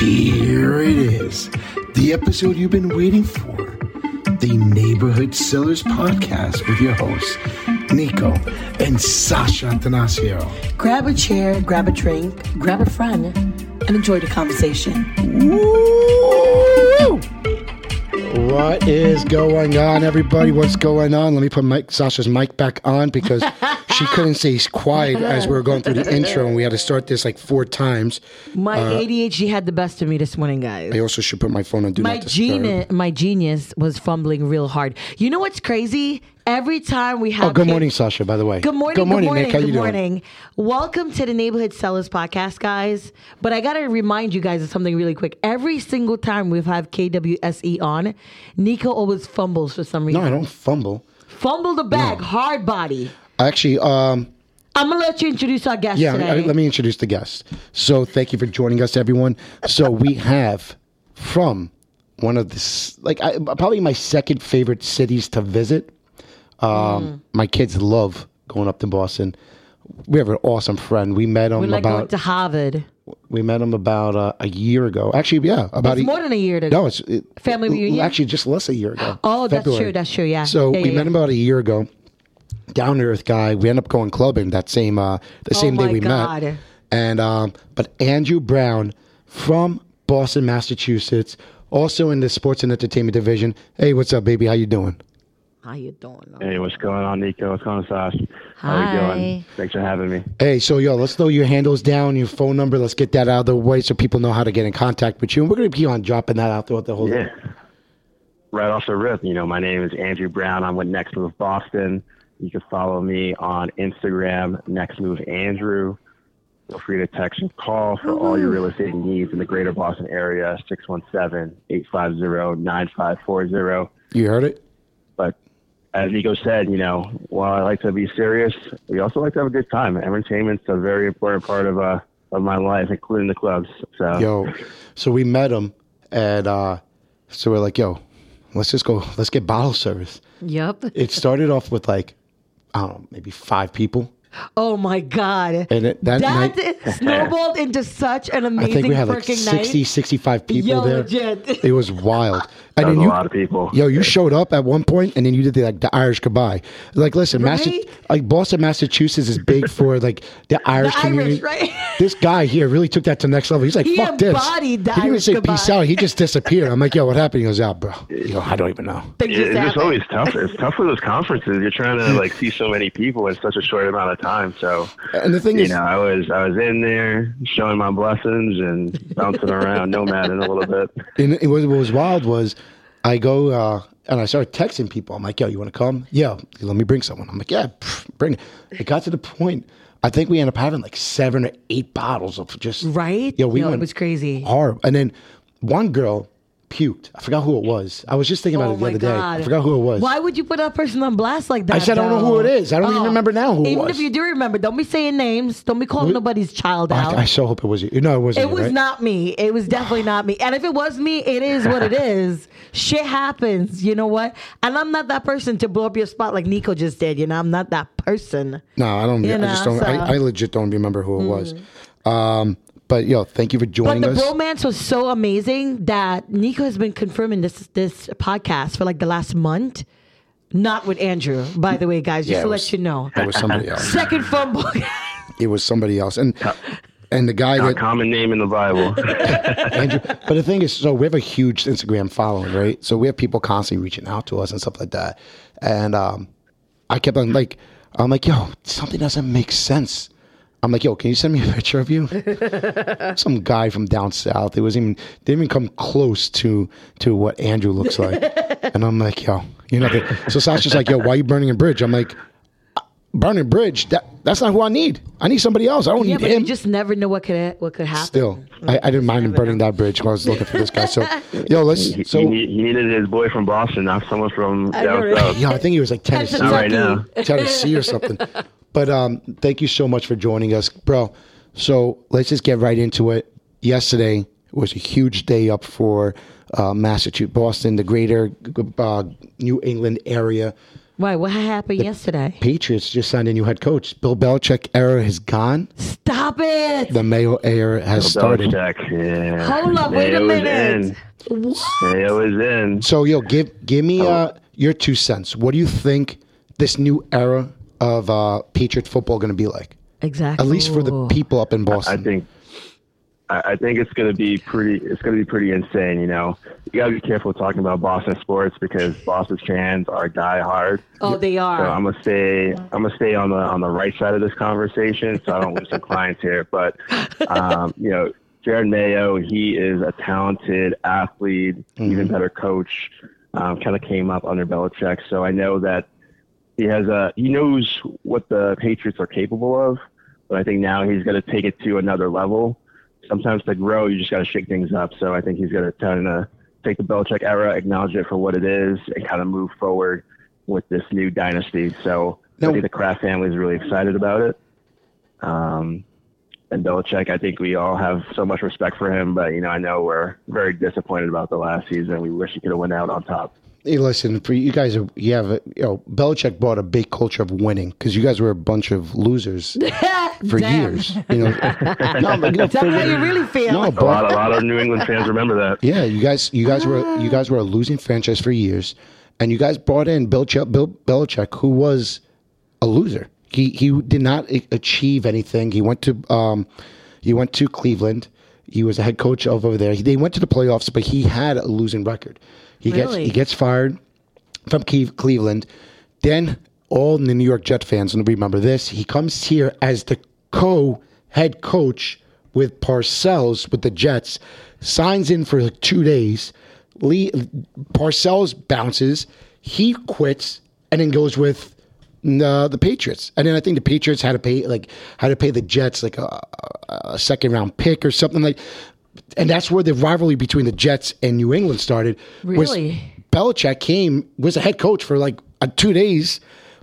Here it is, the episode you've been waiting for. The Neighborhood Sellers Podcast with your hosts, Nico and Sasha Attanasio. Grab a chair, grab a drink, grab a friend, and enjoy the conversation. Woo! What is going on, everybody? What's going on? Let me put Mike, Sasha's mic back on because she couldn't stay quiet as we were going through the intro, and we had to start this like four times. My uh, ADHD had the best of me this morning, guys. I also should put my phone on do My not disturb. genius, my genius was fumbling real hard. You know what's crazy? Every time we have Oh, good morning, Sasha. By the way. Good morning, Good morning, Nick. How good you doing? morning. Welcome to the Neighborhood Sellers Podcast, guys. But I gotta remind you guys of something really quick. Every single time we've had KWSE on, Nico always fumbles for some reason. No. I don't fumble. Fumble the bag, No. hard body. Actually, um, I'm gonna let you introduce our guest yeah. today. Let me introduce the guest. So, thank you for joining us, everyone. So, we have from one of the like I, probably my second favorite cities to visit. Um, Mm. My kids love going up to Boston. We have an awesome friend. We met him We're like about to Harvard. we met him about uh, a year ago. Actually, yeah, about It's a, more than a year to No, it's it, Family reunion? Actually, just less a year ago. Oh, that's February. true. That's true. Yeah. So Yeah, we yeah, met him about a year ago. Down to earth guy. We end up going clubbing that same uh, the same day Oh my we God. met. And um, but Andrew Brown from Boston, Massachusetts, also in the sports and entertainment division. Hey, what's up, baby? How you doing? How you doing? Hey, what's going on, Nico? What's going on, Sash? How Hi. you doing? Thanks for having me. Hey, so yo, let's throw your handles down, your phone number. Let's get that out of the way so people know how to get in contact with you. And we're gonna keep on dropping that out throughout the whole. Yeah. Right off the rip, you know, my name is Andrew Brown. I'm with Next Move Boston. You can follow me on Instagram, Next Move Andrew. Feel free to text and call for all your real estate needs in the greater Boston area, 617-850-9540. You heard it. But as Nico said, you know, while I like to be serious, we also like to have a good time. Entertainment's a very important part of uh of my life, including the clubs. So yo. So we met him, and uh, so we're like, yo, let's just go. Let's get bottle service. Yep. It started off with like, I don't know, maybe five people, Oh my God. and it, that, That night, snowballed into such an amazing I think we had like freaking 60, night. 65 people Yo, there. legit. It was wild. that And was then a you, lot of people. Yo, you showed up at one point, and then you did the, like the Irish goodbye. Like, listen, Massa- like Boston, Massachusetts is big for like the Irish The community. Irish, right? This guy here really took that to the next level. He's like, He "Fuck this." embodied the he didn't even Irish say goodbye. peace out. He just disappeared. I'm like, "Yo, what happened?" He goes, "Out, bro." Yo, I don't even know. It- it's just always tough. It's tough for those conferences. You're trying to like see so many people in such a short amount of time. So And the thing you is, you know, I was I was in there showing my blessings and bouncing around, nomading a little bit. and it was what was wild was, I go uh, and I started texting people. I'm like, "Yo, you want to come? Yeah, let me bring someone." I'm like, "Yeah, bring." it." It got to the point. I think we ended up having like seven or eight bottles of just Right? Yeah, we Yo, it was crazy. hard. And then one girl puked. I forgot who it was. I was just thinking about Oh it the my other day. I forgot who it was. Why would you put that person on blast like that? I said I don't know who it is. I don't even Oh. remember now who it Even if you do remember, don't be saying names. Don't be calling nobody's child out. I, I so hope it was you. No, it wasn't. It was right? not me. It was definitely not me. And if it was me, it is what it is. Shit happens. You know what? And I'm not that person to blow up your spot like Nico just did. You know, I'm not that person. No, I don't. You I just don't. I, so- Mm. I legit don't remember who it was. Um, but yo, thank you for joining. But joining the us. bromance was so amazing that Nico has been confirming this this podcast for like the last month. Not with Andrew, by the way, guys. Just Yeah, to it let you know. it was somebody else. Second fumble. It was somebody else, and and the guy A that common name in the Bible. Andrew. But the thing is, so we have a huge Instagram following, right? So we have people constantly reaching out to us and stuff like that. And um, I kept on like, I'm like, yo, something doesn't make sense. I'm like, yo, can you send me a picture of you? Some guy from down south. It was even didn't even come close to to what Andrew looks like. and I'm like, yo, you know. The, so Sasha's like, yo, why are you burning a bridge? I'm like, burning bridge. That that's not who I need. I need somebody else. I don't yeah, need but him. you just never know what could what could happen. Still, I, I didn't mind him burning that bridge when I was looking for this guy. So, yo, let's. he, So, he, he needed his boy from Boston, not someone from I know, down right? south. yeah, I think he was like Tennessee, Not right now. Tennessee or something. But um, thank you so much for joining us, bro. So let's just get right into it. Yesterday was a huge day up for uh, Massachusetts, Boston, the greater uh, New England area. Why? What happened yesterday? Patriots just signed a new head coach. Bill Belichick era has gone. Stop it! The Mayo era has started. Belichick, yeah. Hold up, wait a minute. in. What? Mayo is in. So, yo, give give Oh. me uh, your two cents. What do you think this new era of uh, Patriot football going to be like? Exactly. At least for the people up in Boston. I think I I think it's going to be pretty. It's going to be pretty insane. You know, you got to be careful talking about Boston sports because Boston fans are diehard. Oh, they So are. I'm gonna stay. I'm gonna stay on the on the right side of this conversation, so I don't lose some clients here. But um, you know, Jerod Mayo, he is a talented athlete, even better coach. Um, kind of came up under Belichick, so I know that he has a he knows what the Patriots are capable of. But I think now he's going to take it to another level. Sometimes to grow, you just got to shake things up. So I think he's going to kind of take the Belichick era, acknowledge it for what it is, and kind of move forward with this new dynasty. So Now- I think the Kraft family is really excited about it. Um, and Belichick, I think we all have so much respect for him, but you know, I know we're very disappointed about the last season. We wish he could have went out on top. Hey, listen, for you guys, you have a, you know, Belichick brought a big culture of winning because you guys were a bunch of losers for years. You know, no, but, you know, Tell me how you really feel. no, A lot, a lot of New England fans remember that. Yeah, you guys, you guys were you guys were a losing franchise for years, and you guys brought in Bill, Ch- Bill Belichick, who was a loser. He he did not achieve anything. He went to um, he went to Cleveland. He was a head coach of over there. They went to the playoffs, but he had a losing record. He gets he gets fired from Cleveland. Then all the New York Jet fans will remember this. He comes here as the co-head coach with Parcells with the Jets, signs in for like two days. Lee, Parcells bounces, he quits, and then goes with the, the Patriots. And then I think the Patriots had to pay like had to pay the Jets like a, a second round pick or something like. And that's where the rivalry between the Jets and New England started. was Really? Belichick came was a head coach for like two days,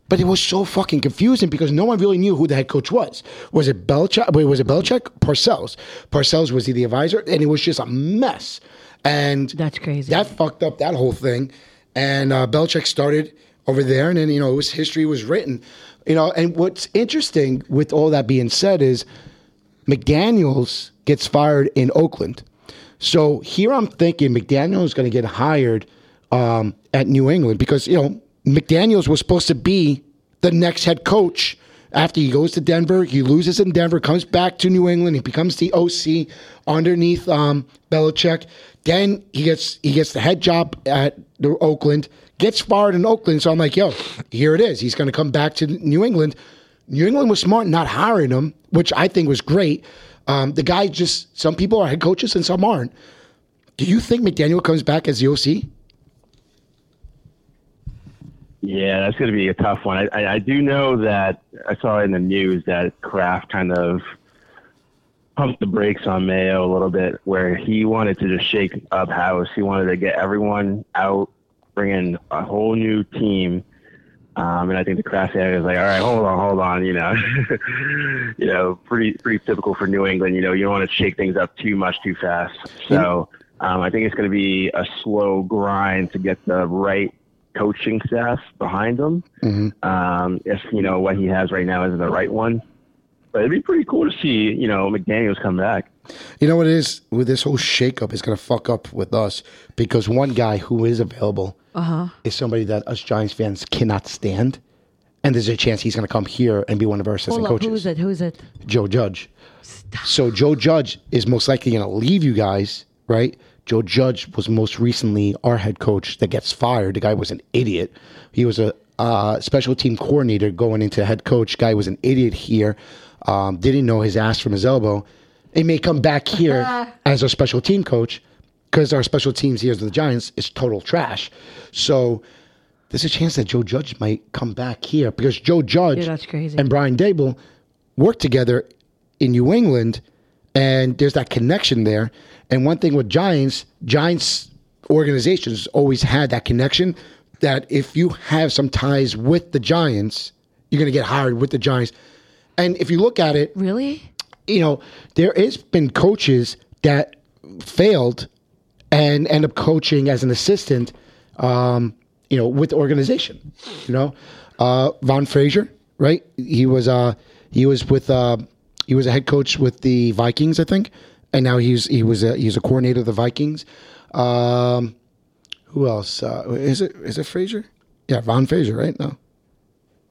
but it was so fucking confusing because no one really knew who the head coach was. Was it Belichick? Wait, was it Belichick? Parcells. Parcells was he the advisor, and it was just a mess. And That's crazy. That fucked up that whole thing. And uh, Belichick started over there, and then you know was history was written. You know, and what's interesting with all that being said is McDaniels gets fired in Oakland. So here I'm thinking McDaniel is going to get hired um, at New England because you know McDaniels was supposed to be the next head coach after he goes to Denver. He loses in Denver, comes back to New England. He becomes the OC underneath um, Belichick. Then he gets he gets the head job at the Oakland. Gets fired in Oakland. So I'm like, yo, here it is. He's going to come back to New England. New England was smart not hiring him, which I think was great. Um, the guy just some people are head coaches and some aren't. Do you think McDaniel comes back as the OC? Yeah, that's going to be a tough one. I, I, I do know that I saw in the news that Kraft kind of pumped the brakes on Mayo a little bit, where he wanted to just shake up house. He wanted to get everyone out, bring in a whole new team. Um, and I think the Kraft family is like, all right, hold on, hold on, you know, you know, pretty pretty typical for New England. You know, you don't want to shake things up too much too fast. So um, I think it's going to be a slow grind to get the right coaching staff behind him. Um, if you know what he has right now isn't the right one, but it'd be pretty cool to see you know McDaniels come back. You know what it is with this whole shakeup is going to fuck up with us because one guy who is available is somebody that us Giants fans cannot stand, and there's a chance he's going to come here and be one of our assistant Hold coaches. Who's it? Who's it? Joe Judge. So Joe Judge is most likely going to leave you guys, right? Joe Judge was most recently our head coach that gets fired. The guy was an idiot. He was a uh, special team coordinator going into head coach. Guy was an idiot here. Um, didn't know his ass from his elbow. He may come back here as a special team coach because our special teams here as the Giants is total trash. So there's a chance that Joe Judge might come back here because Joe Judge Yeah, that's crazy. and Brian Daboll work together in New England, and there's that connection there. And one thing with Giants, Giants organizations always had that connection that if you have some ties with the Giants, you're going to get hired with the Giants. And if you look at it, Really? you know, there has been coaches that failed and end up coaching as an assistant um, you know, with the organization. You know, uh, Von Fraser, right? He was uh, he was with uh, he was a head coach with the Vikings, I think, and now he's he was a, he's a coordinator of the Vikings. Um, who else? Uh, is it is it Fraser? Yeah, Von Fraser, right? No.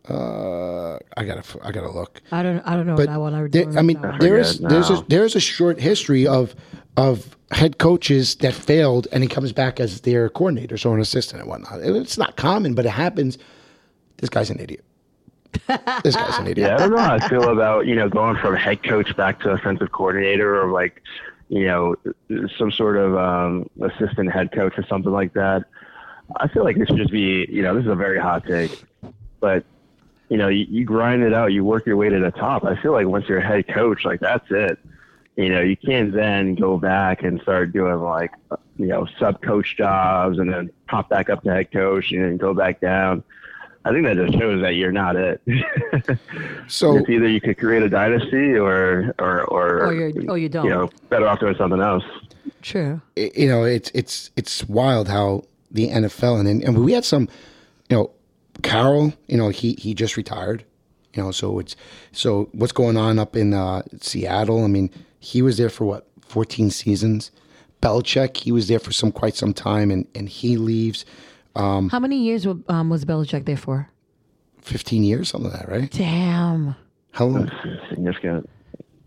Uh, I gotta I gotta look. I don't I don't know But that one. I, there- don't I mean, know there is forget there's a now. there's a short history of of head coaches that failed, and he comes back as their coordinator or an assistant and whatnot. It's not common, but it happens. This guy's an idiot. this guy's an idiot. Yeah, I don't know how I feel about you know going from head coach back to offensive coordinator or like you know some sort of um, assistant head coach or something like that. I feel like this should just be you know this is a very hot take, but you know you, you grind it out, you work your way to the top. I feel like once you're a head coach, like that's it. You know you can't then go back and start doing like you know sub coach jobs and then pop back up to head coach and then go back down. I think that just shows that you're not it. So it's either you could create a dynasty or or or, Or you're- or you don't. You know, better off doing something else. True. i- you know, it's it's it's wild how the NFL and and we had some, you know, Carroll. You know, he he just retired. You know, so it's so what's going on up in uh, Seattle? I mean, he was there for what fourteen seasons. Belichick, he was there for some quite some time, and and he leaves How many years um, was Belichick there for? fifteen years, something like that, right? Damn. How long? Significant.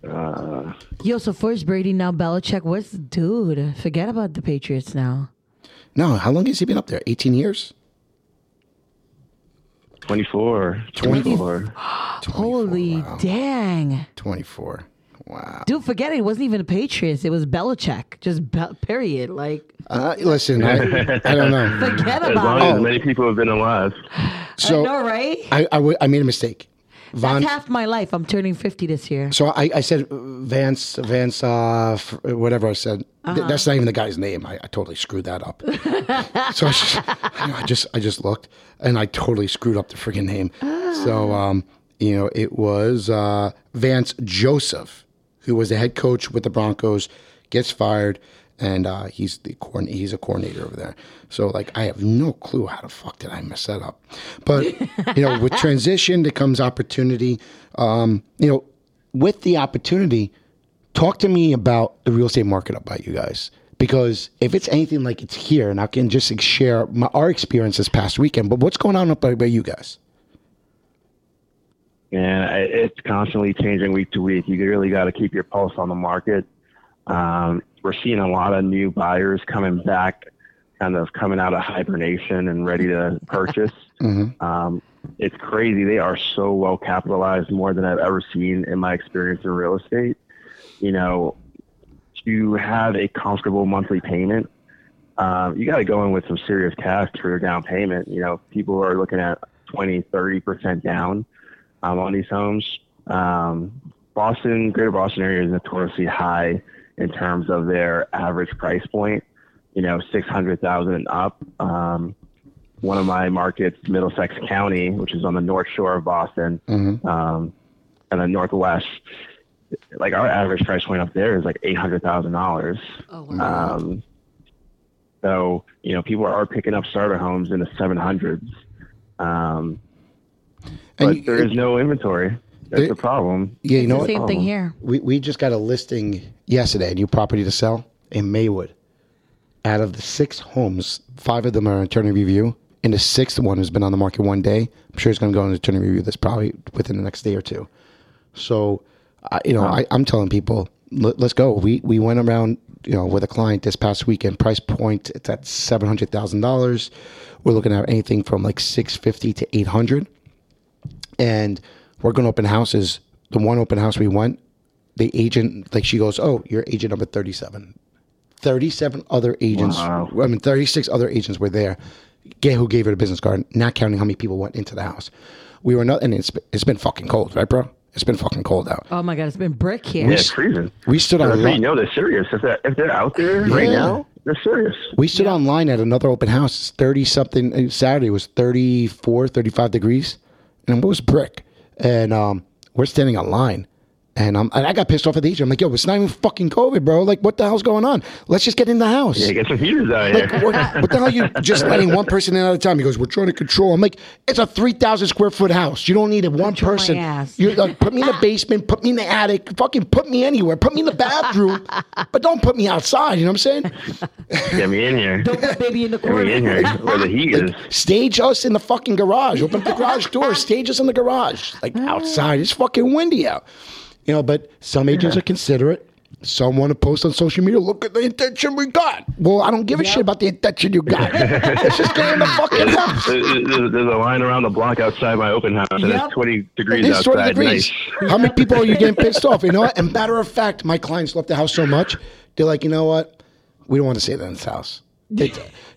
Uh, Yo, so first Brady, now Belichick. What's dude? Forget about the Patriots now. No, how long has he been up there? Eighteen years. 24. 24. Holy dang. Twenty four. Wow. Dude, forget it. It wasn't even the Patriots. It was Belichick. Just be- period. Like, Uh, listen, I, I don't know. forget As about long it. as many people have been alive. So I know, right? I, I, w- I made a mistake. Von, That's half my life. I'm turning 50 this year. so I, I said uh, Vance, Vance, uh, whatever I said. Th- that's not even the guy's name. I, I totally screwed that up. so I just, I just, I just looked and I totally screwed up the freaking name. So, um, you know, it was uh, Vance Joseph, who was the head coach with the Broncos, gets fired, and uh, he's the coordin- he's a coordinator over there. So, like, I have no clue how the fuck did I mess that up. But you know, with transition, there comes opportunity. Um, you know, with the opportunity, talk to me about the real estate market up by you guys. Because if it's anything like it's here, and I can just share my, our experience this past weekend, but what's going on up by, by you guys? And it's constantly changing week to week. You really got to keep your pulse on the market. Um, we're seeing a lot of new buyers coming back, kind of coming out of hibernation and ready to purchase. Um, it's crazy. They are so well capitalized, more than I've ever seen in my experience in real estate. You know, to have a comfortable monthly payment, um, you got to go in with some serious cash for your down payment. You know, people are looking at 20, 30% down um, on these homes. Um, Boston, Greater Boston area is notoriously high in terms of their average price point. You know, six hundred thousand and up. Um, one of my markets, Middlesex County, which is on the north shore of Boston, um, and the northwest. Like our average price point up there is like eight hundred thousand dollars. Oh, wow. Um, so you know, people are picking up starter homes in the seven hundreds. Um, but you- there is no inventory. That's There- the problem. Yeah, you It's know the what? same thing here. We we just got a listing yesterday, a new property to sell in Maywood. Out of the six homes, five of them are in attorney review, and the sixth one has been on the market one day. I'm sure it's going to go into attorney review. That's probably within the next day or two. So, I, you know, I, I'm telling people, let, let's go. We we went around, you know, with a client this past weekend. Price point it's at seven hundred thousand dollars. We're looking at anything from like six fifty to eight hundred and we're going to open houses. The one open house we went, the agent, like she goes, "Oh, you're agent number 37." 37 other agents, Wow. I mean 36 other agents were there. Get who gave her the business card, not counting how many people went into the house. We were not, and it's it's been fucking cold, right, bro? It's been fucking cold out. Oh my God, it's been brick here. Yeah, it's freezing. We stood That's on how you know they're serious. If they're, if they're out there right now, they're serious. We stood online at another open house. 30 something uh, Saturday was 34, 35 degrees, and it was brick. And um, we're standing online, And, I'm, and I got pissed off at the agent. I'm like, yo, it's not even fucking COVID, bro. Like, what the hell's going on? Let's just get in the house. Yeah, get some heaters out Like, here. what, what the hell are you just letting one person in at a time? He goes, we're trying to control. I'm like, it's a 3,000 square foot house. You don't need a one Control my person. ass. You like, put me in the basement, put me in the attic, fucking put me anywhere, put me in the bathroom, but don't put me outside. You know what I'm saying? Get me in here. Don't put baby in the corner. Get me in here where the heat is. Stage us in the fucking garage. Open up the garage door. Stage us in the garage. Like outside. It's fucking windy out. You know, but some agents are considerate. Some want to post on social media. Look at the intention we got. Well, I don't give a shit about the intention you got. Let's just go in the fucking house. There- There's, there's a line around the block outside my open house, and Yep. it's 20 degrees It's 20 outside. degrees. Nice. How many people are you getting pissed off? You know what? And matter of fact, my clients left the house so much, they're like, you know what? We don't want to stay in this house.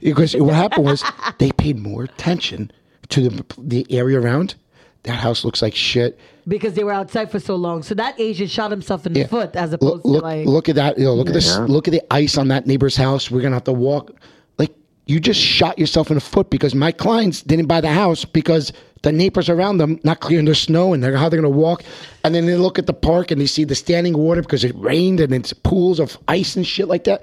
Because what happened was they paid more attention to the, the area around. That house looks like shit. because they were outside for so long. So that Asian shot himself in the Yeah. foot as Look, opposed look, to like. look at that. You know, look at this. Look at the ice on that neighbor's house. We're gonna have to walk. Like you just shot yourself in the foot because my clients didn't buy the house because the neighbors around them not clearing their snow and they're how they're gonna walk. And then they look at the park and they see the standing water because it rained and it's pools of ice and shit like that.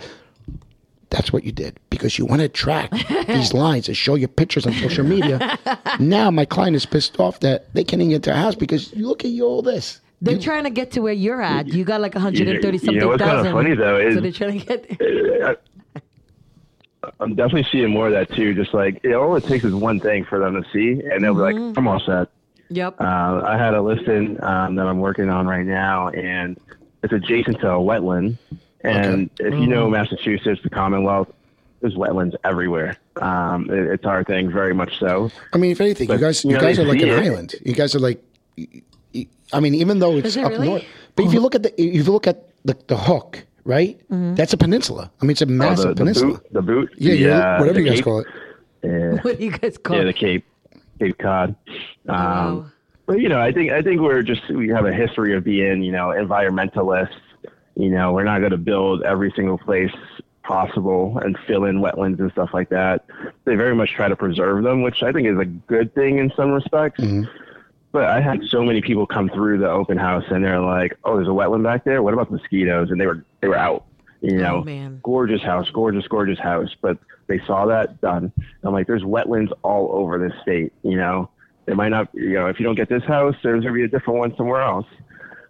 That's what you did because you want to attract these lines and show your pictures on social media. now my client is pissed off that they can't even get to a house because you look at you all this. They're trying to get to where you're at. You got like 130 something You know what's kinda funny, though, is- so they're trying to get. I'm definitely seeing more of that too. Just like it, all it takes is one thing for them to see, and they'll be Mm-hmm. like, "I'm all set." Yep. Uh, I had a listing um, that I'm working on right now, and it's adjacent to a wetland. And if you know Massachusetts, the Commonwealth, there's wetlands everywhere. Um, it, it's our thing, very much so. I mean, if anything, you guys, you you, know, guys are like an it. island. You guys are like, I mean, even though it's it up really? north, but if you look at the, if you look at the, the hook, right? That's a peninsula. I mean, it's a Oh, massive the, the peninsula. boot, the boot, yeah, the, yeah, uh, whatever the you guys Cape. call it. Yeah. what do you guys call yeah, it? the Cape, Cape Cod. Um, Wow. But you know, I think I think we're just we have a history of being you know environmentalists. You know, we're not going to build every single place possible and fill in wetlands and stuff like that. They very much try to preserve them, which I think is a good thing in some respects. But I had so many people come through the open house and they're like, "Oh, there's a wetland back there. What about mosquitoes?" And they were they were out. You know, Oh, man. gorgeous house, gorgeous, gorgeous house. But they saw that done. I'm like, there's wetlands all over this state. You know, there might not, you know, if you don't get this house, there's gonna be a different one somewhere else.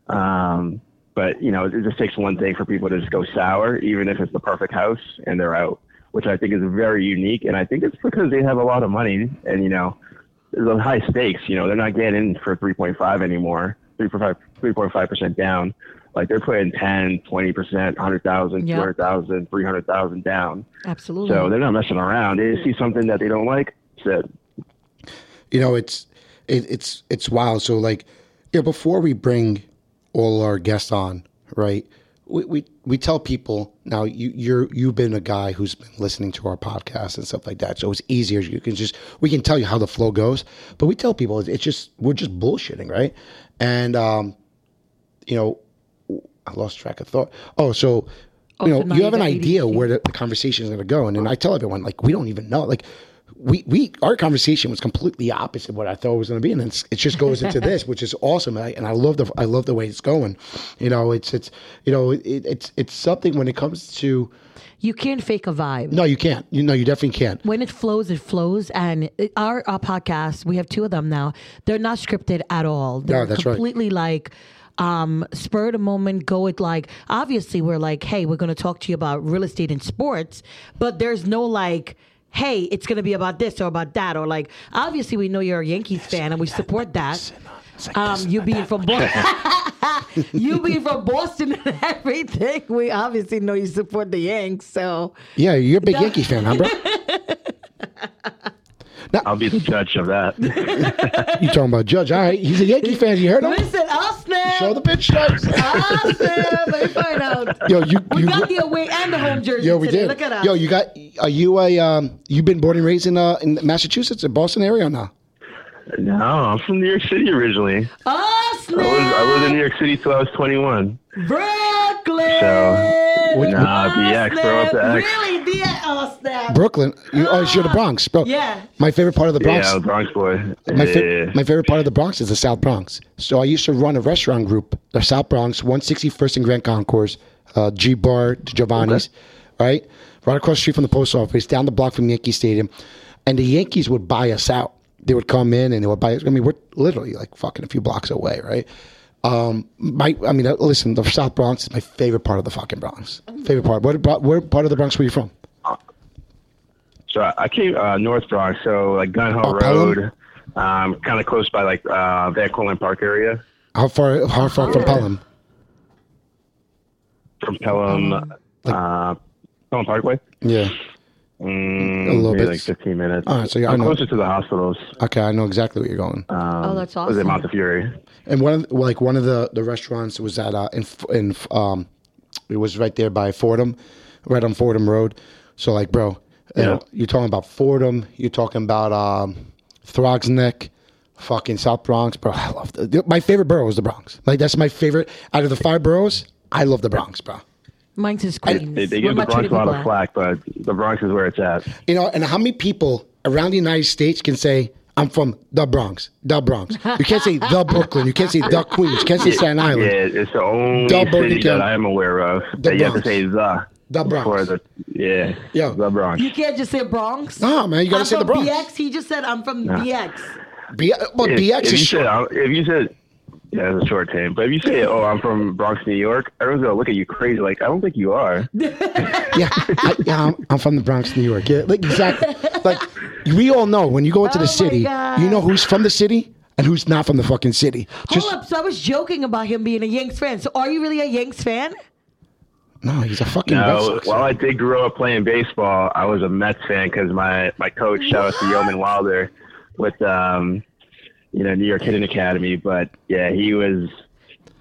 Um, but you know, it just takes one thing for people to just go sour, even if it's the perfect house, and they're out, which I think is very unique. And I think it's because they have a lot of money, and you know, there's a high stakes. You know, they're not getting in for 3.5 anymore, 3.5 3.5 percent down. Like they're putting 10, 20 percent, 100,000, Yep. 200,000, 300,000 down. Absolutely. So they're not messing around. They see something that they don't like, said, You know, it's it, it's it's wild. So like, you know, before we bring all our guests on, right? We, we we tell people now you you're you've been a guy who's been listening to our podcast and stuff like that, so it's easier. You can just we can tell you how the flow goes, but we tell people it's just we're just bullshitting, right? And um, you know, I lost track of thought. Oh, so you know, you you have an idea where the, the conversation is going to go, and then I tell everyone like we don't even know. Like we we our conversation was completely opposite what I thought it was going to be, and it's, it just goes into this, which is awesome. And I, and I love the I love the way it's going. You know, it's it's you know it, it's it's something when it comes to you can't fake a vibe. no, you can't. You know, you definitely can't. when it flows, it flows. And it- our, our podcast, we have two of them now. They're not scripted at all. They're that's right. completely like um, spur of the moment. Go it like obviously we're like, hey, we're going to talk to you about real estate and sports, but there's no like. Hey, it's gonna be about this or about that, or like obviously we know you're a Yankees fan and we support that. Um, you being from Boston, you being from Boston and everything, we obviously know you support the Yanks. So Yeah, you're a big Yankee fan, huh, bro? I'll be the judge of that. You talking about Judge? All right, he's a Yankee fan. You heard him? listen, I'll snap. Show the pinstripes. I'll snap. Let find out. Yo, you We you. got the away and the home jersey. Yo, we today. did. Look at us. Yo, you got? Are you a? Um, you been born and raised in uh in Massachusetts, in Boston area or not? no, I'm from New York City originally. oh, I was, I lived in. New York City till I was 21. Brooklyn. So, which- Nah, BX, bro, snap. the X. Really, DX? Oh snap. Brooklyn. You, oh, you're the Bronx, bro. Yeah. My favorite part of the Bronx. Yeah, I'm Bronx boy. My, yeah. fa- my favorite part of the Bronx is the South Bronx. So I used to run a restaurant group, the South Bronx, 161st and Grand Concourse, uh, G Bar to Giovanni's, right? Right across the street from the post office, down the block from Yankee Stadium. And the Yankees would buy us out. They would come in and they would buy us. I mean, we're literally like fucking a few blocks away, right? Um, my, I mean, uh, listen, the South Bronx is my favorite part of the fucking Bronx. Favorite part. What, where part of the Bronx were you from? So I- came uh, North Bronx, so like Gun Hill Oh, Road, um, kind of close by like uh, Van Cortlandt Park area. How far? How far from Pelham? From Pelham, uh, Pelham Parkway. Yeah. Mm, A little bit. like 15 minutes. All right, so yeah, I I'm know. closer to the hospitals. Okay, I know exactly where you're going. Um, Oh, that's awesome. Was it awesome. Montefiore? And one of the, like one of the the restaurants was at uh, in in um, it was right there by Fordham, right on Fordham Road. So like, bro, you know, you're talking about Fordham. You're talking about um, Throgs Neck, fucking South Bronx, bro. I love the, my favorite borough is the Bronx. Like that's my favorite out of the five boroughs. I love the Bronx, bro. Mine's is Queens. They, they give the about you Bronx a lot of at? flack, but the Bronx is where it's at. You know, and how many people around the United States can say, I'm from the Bronx, the Bronx. You can't say the Brooklyn. You can't say the Queens. You can't say Staten Island. Yeah, Island. it's the only Double city again. that I am aware of The that you have to say the. The Bronx. before the yeah, Yo. the Bronx. You can't just say Bronx. No, man, you gotta I'm say the from Bronx. BX. He just said I'm from BX. B- well, If, BX if is you short. said if you said yeah, it's a short name, but if you say oh I'm from Bronx, New York, everyone's gonna look at you crazy. Like I don't think you are. Yeah, I, yeah, I'm, I'm from the Bronx, New York. Yeah, like exactly. Like we all know when you go into Oh the city, God. you know who's from the city and who's not from the fucking city. Just Hold up. So I was joking about him being a Yanks fan. So are you really a Yanks fan? no, he's a fucking. No, Sox while. I did grow up playing baseball, I was a Mets fan because my my coach, shout out to Yeoman Wilder, with um, you know New York Hitting Academy. But yeah, he was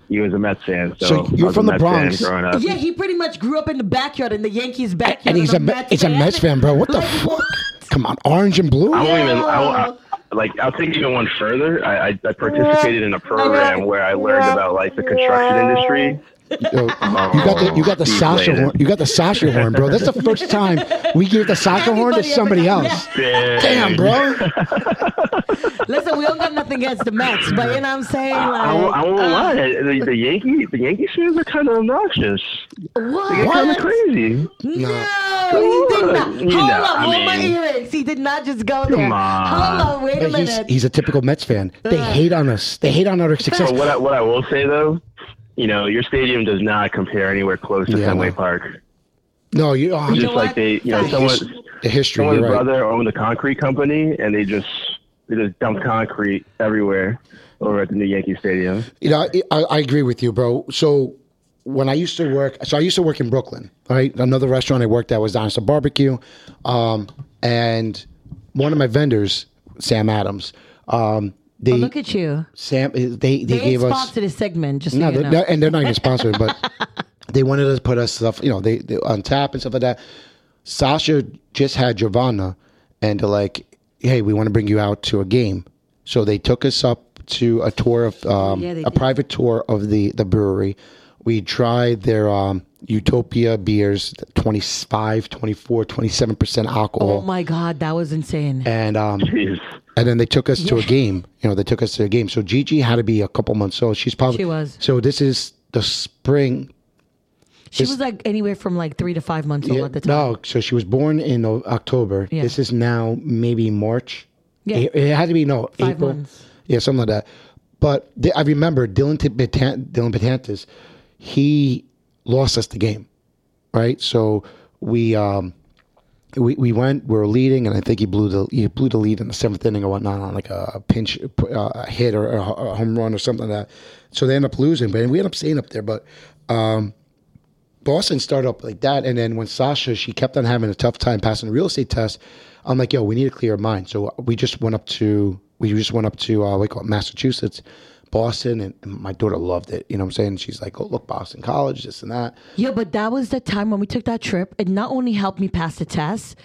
he was a Mets fan. So, So you're from the Mets Bronx. growing up. Yeah, he pretty much grew up in the backyard, in the Yankees' backyard. and he's a Me- it's a Mets fan, bro. What the Like, fuck? Come on, orange and blue. I won't even. I, won't- I, like I'll take it even one further. I, I, I participated in a program where I learned about like the construction industry. Yo, you got the you got the Deep Sasha horn. You got the Sasha horn, bro. That's the first time we gave the Sasha horn to somebody else. Damn, Damn, bro. Listen, we don't got nothing against the Mets, but you know what I'm saying? I Like, won't, I won't lie. Uh, the, the Yankee the Yankee fans are kind of obnoxious. what? They're kind of crazy. No, he did Come not. on. You Hold know, up, I hold my earrings. He did not just go there. Come on. Hold on, wait a He's, minute. he's a typical Mets fan. They uh. hate on us. They hate on our success. But what I, what I will say though, you know, your stadium does not compare anywhere close to Yeah, Fenway know. Park. No, you. Oh, Just know like what? they, you know, someone, the history. someone's right. brother owned a concrete company, and they just they just dumped concrete everywhere over at the new Yankee Stadium. You know, I, I I agree with you, bro. So when I used to work, so I used to work in Brooklyn, right? Another restaurant I worked at was Dinosaur Barbecue, um, and one of my vendors, Sam Adams, um, they Oh, look at you. Sam they they, They gave us sponsored this segment, just so no, you know. and they're not even sponsored, but they wanted us to put us stuff, you know, they, they on tap and stuff like that. Sasha just had Giovanna, and they're like, "Hey, we want to bring you out to a game." So they took us up to a tour of um, Yeah, a did. private tour of the the brewery. We tried their um, Utopia beers, 25, 24, 27 percent alcohol. Oh my God, that was insane. and um, Jeez. and then they took us to a game. You know, they took us to a game. So Gigi had to be a couple months old. She's probably She was. So this is the spring. She was like anywhere from like three to five months old Yeah, at the time. no, so she was born in O- October. Yeah. This is now maybe March. Yeah. It, it had to be no Five April. months. Yeah, something like that. But the, I remember Dylan T- Batan- Dellin Betances, he lost us the game, right? So we um we, we went we were leading and I think he blew the he blew the lead in the seventh inning or whatnot on like a pinch uh, a hit or a, home run or something like that. So they end up losing, but we end up staying up there. But um, Boston started up like that, and then when Sasha she kept on having a tough time passing the real estate test, I'm like, yo, we need a clear mind. So we just went up to we just went up to uh, do call it, Massachusetts, Boston, and, and my daughter loved it. You know what I'm saying? She's like, oh look, Boston College, this and that. Yeah, but that was the time when we took that trip. It not only helped me pass the test,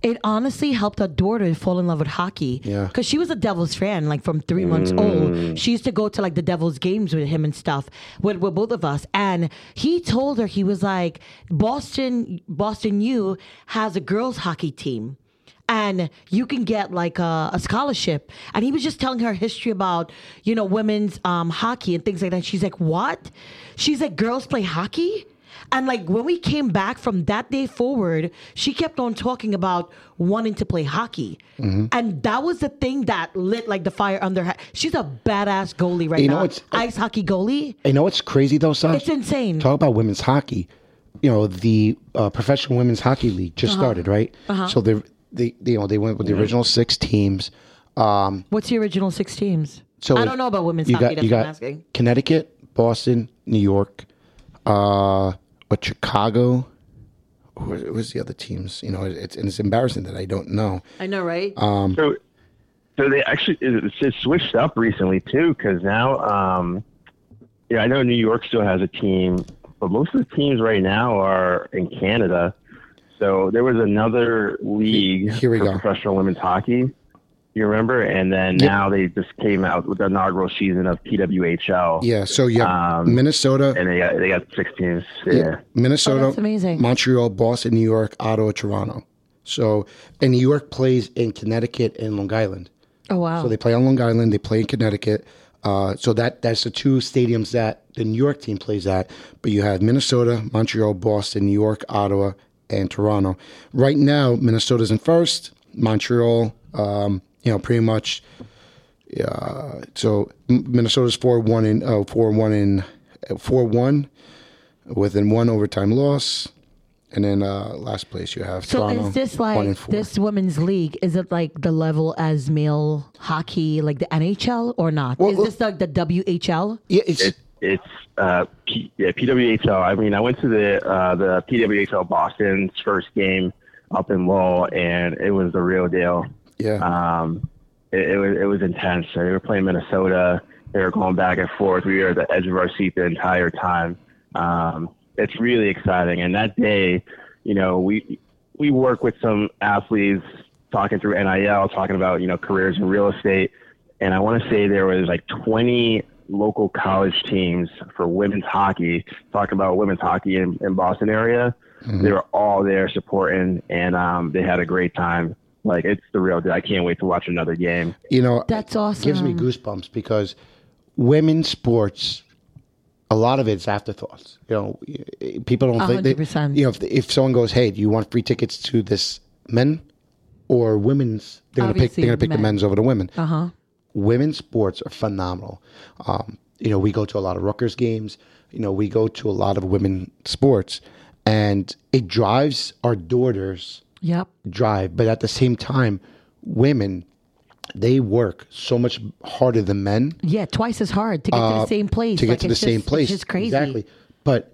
It honestly helped our daughter fall in love with hockey. Yeah. Because she was a Devils fan, like from three months mm. old. She used to go to like the Devils games with him and stuff, with, with both of us. And he told her, he was like, Boston, Boston U has a girls hockey team. And you can get like a, a scholarship. And he was just telling her history about, you know, women's um, hockey and things like that. She's like, what? She's like, girls play hockey? And like when we came back from that day forward, she kept on talking about wanting to play hockey. Mm-hmm. And that was the thing that lit like the fire under her. She's a badass goalie right You know, now. it's- Ice hockey goalie. You know what's crazy though, Sasha? It's insane. Talk about women's hockey. You know, the uh, professional women's hockey league just Uh-huh. started, right? So they, they, they, you know, they went with the original six teams. Um, What's the original six teams? so I don't know about women's you hockey. got, that's you what I'm got asking. Connecticut, Boston, New York, uh, what Chicago. Who was, who was the other teams? You know, it's and it's embarrassing that I don't know. I know, right? Um, So, so they actually it's it's switched up recently too, because now, um, yeah, I know New York still has a team, but most of the teams right now are in Canada. So there was another league Here we for go. professional women's hockey. You remember? And then Yep. now they just came out with the inaugural season of PWHL. yeah, so yeah, Um, Minnesota, And they got they got six teams. Yeah. Minnesota, Oh, that's amazing. Montreal, Boston, New York, Ottawa, Toronto. So, and New York plays in Connecticut and Long Island. oh wow. So they play on Long Island. They play in Connecticut. Uh, so that that's the two stadiums that the New York team plays at. But you have Minnesota, Montreal, Boston, New York, Ottawa, and Toronto. Right now, Minnesota's in first. Montreal, um, you know, pretty much. Uh, so Minnesota's four one in four one in four one, within one overtime loss. And then uh, last place you have Toronto. So Toronto, is this like this women's league? Is it like the level as male hockey, like the NHL, or not? Well, is this like the WHL? yeah, it's It, it's uh, P, yeah, PWHL. I mean, I went to the uh, the PWHL Boston's first game up in Lowell, and it was the real deal. yeah. Um, it, it was it was intense. They were playing Minnesota. They were going back and forth. We were at the edge of our seat the entire time. Um, it's really exciting. And that day, you know, we we work with some athletes talking through NIL, talking about you know careers in real estate. And I want to say there was like 20 local college teams for women's hockey, talking about women's hockey in, in Boston area. They were all there supporting, and um, they had a great time. Like it's the real deal. I can't wait to watch another game. you know That's awesome. gives me goosebumps because women's sports a lot of it's afterthoughts you know people don't think they, 100%. you know if, if someone goes hey do you want free tickets to this men or women's they're going to pick they're going to pick the men's over the women Uh huh. Women's sports are phenomenal. Um, you know, we go to a lot of Rutgers games. You know, we go to a lot of women sports, and it drives our daughters Yep. drive. But at the same time, women they work so much harder than men Yeah, twice as hard to get to the same place. Uh, to get Like, to the it's same place. It's just crazy. Exactly. But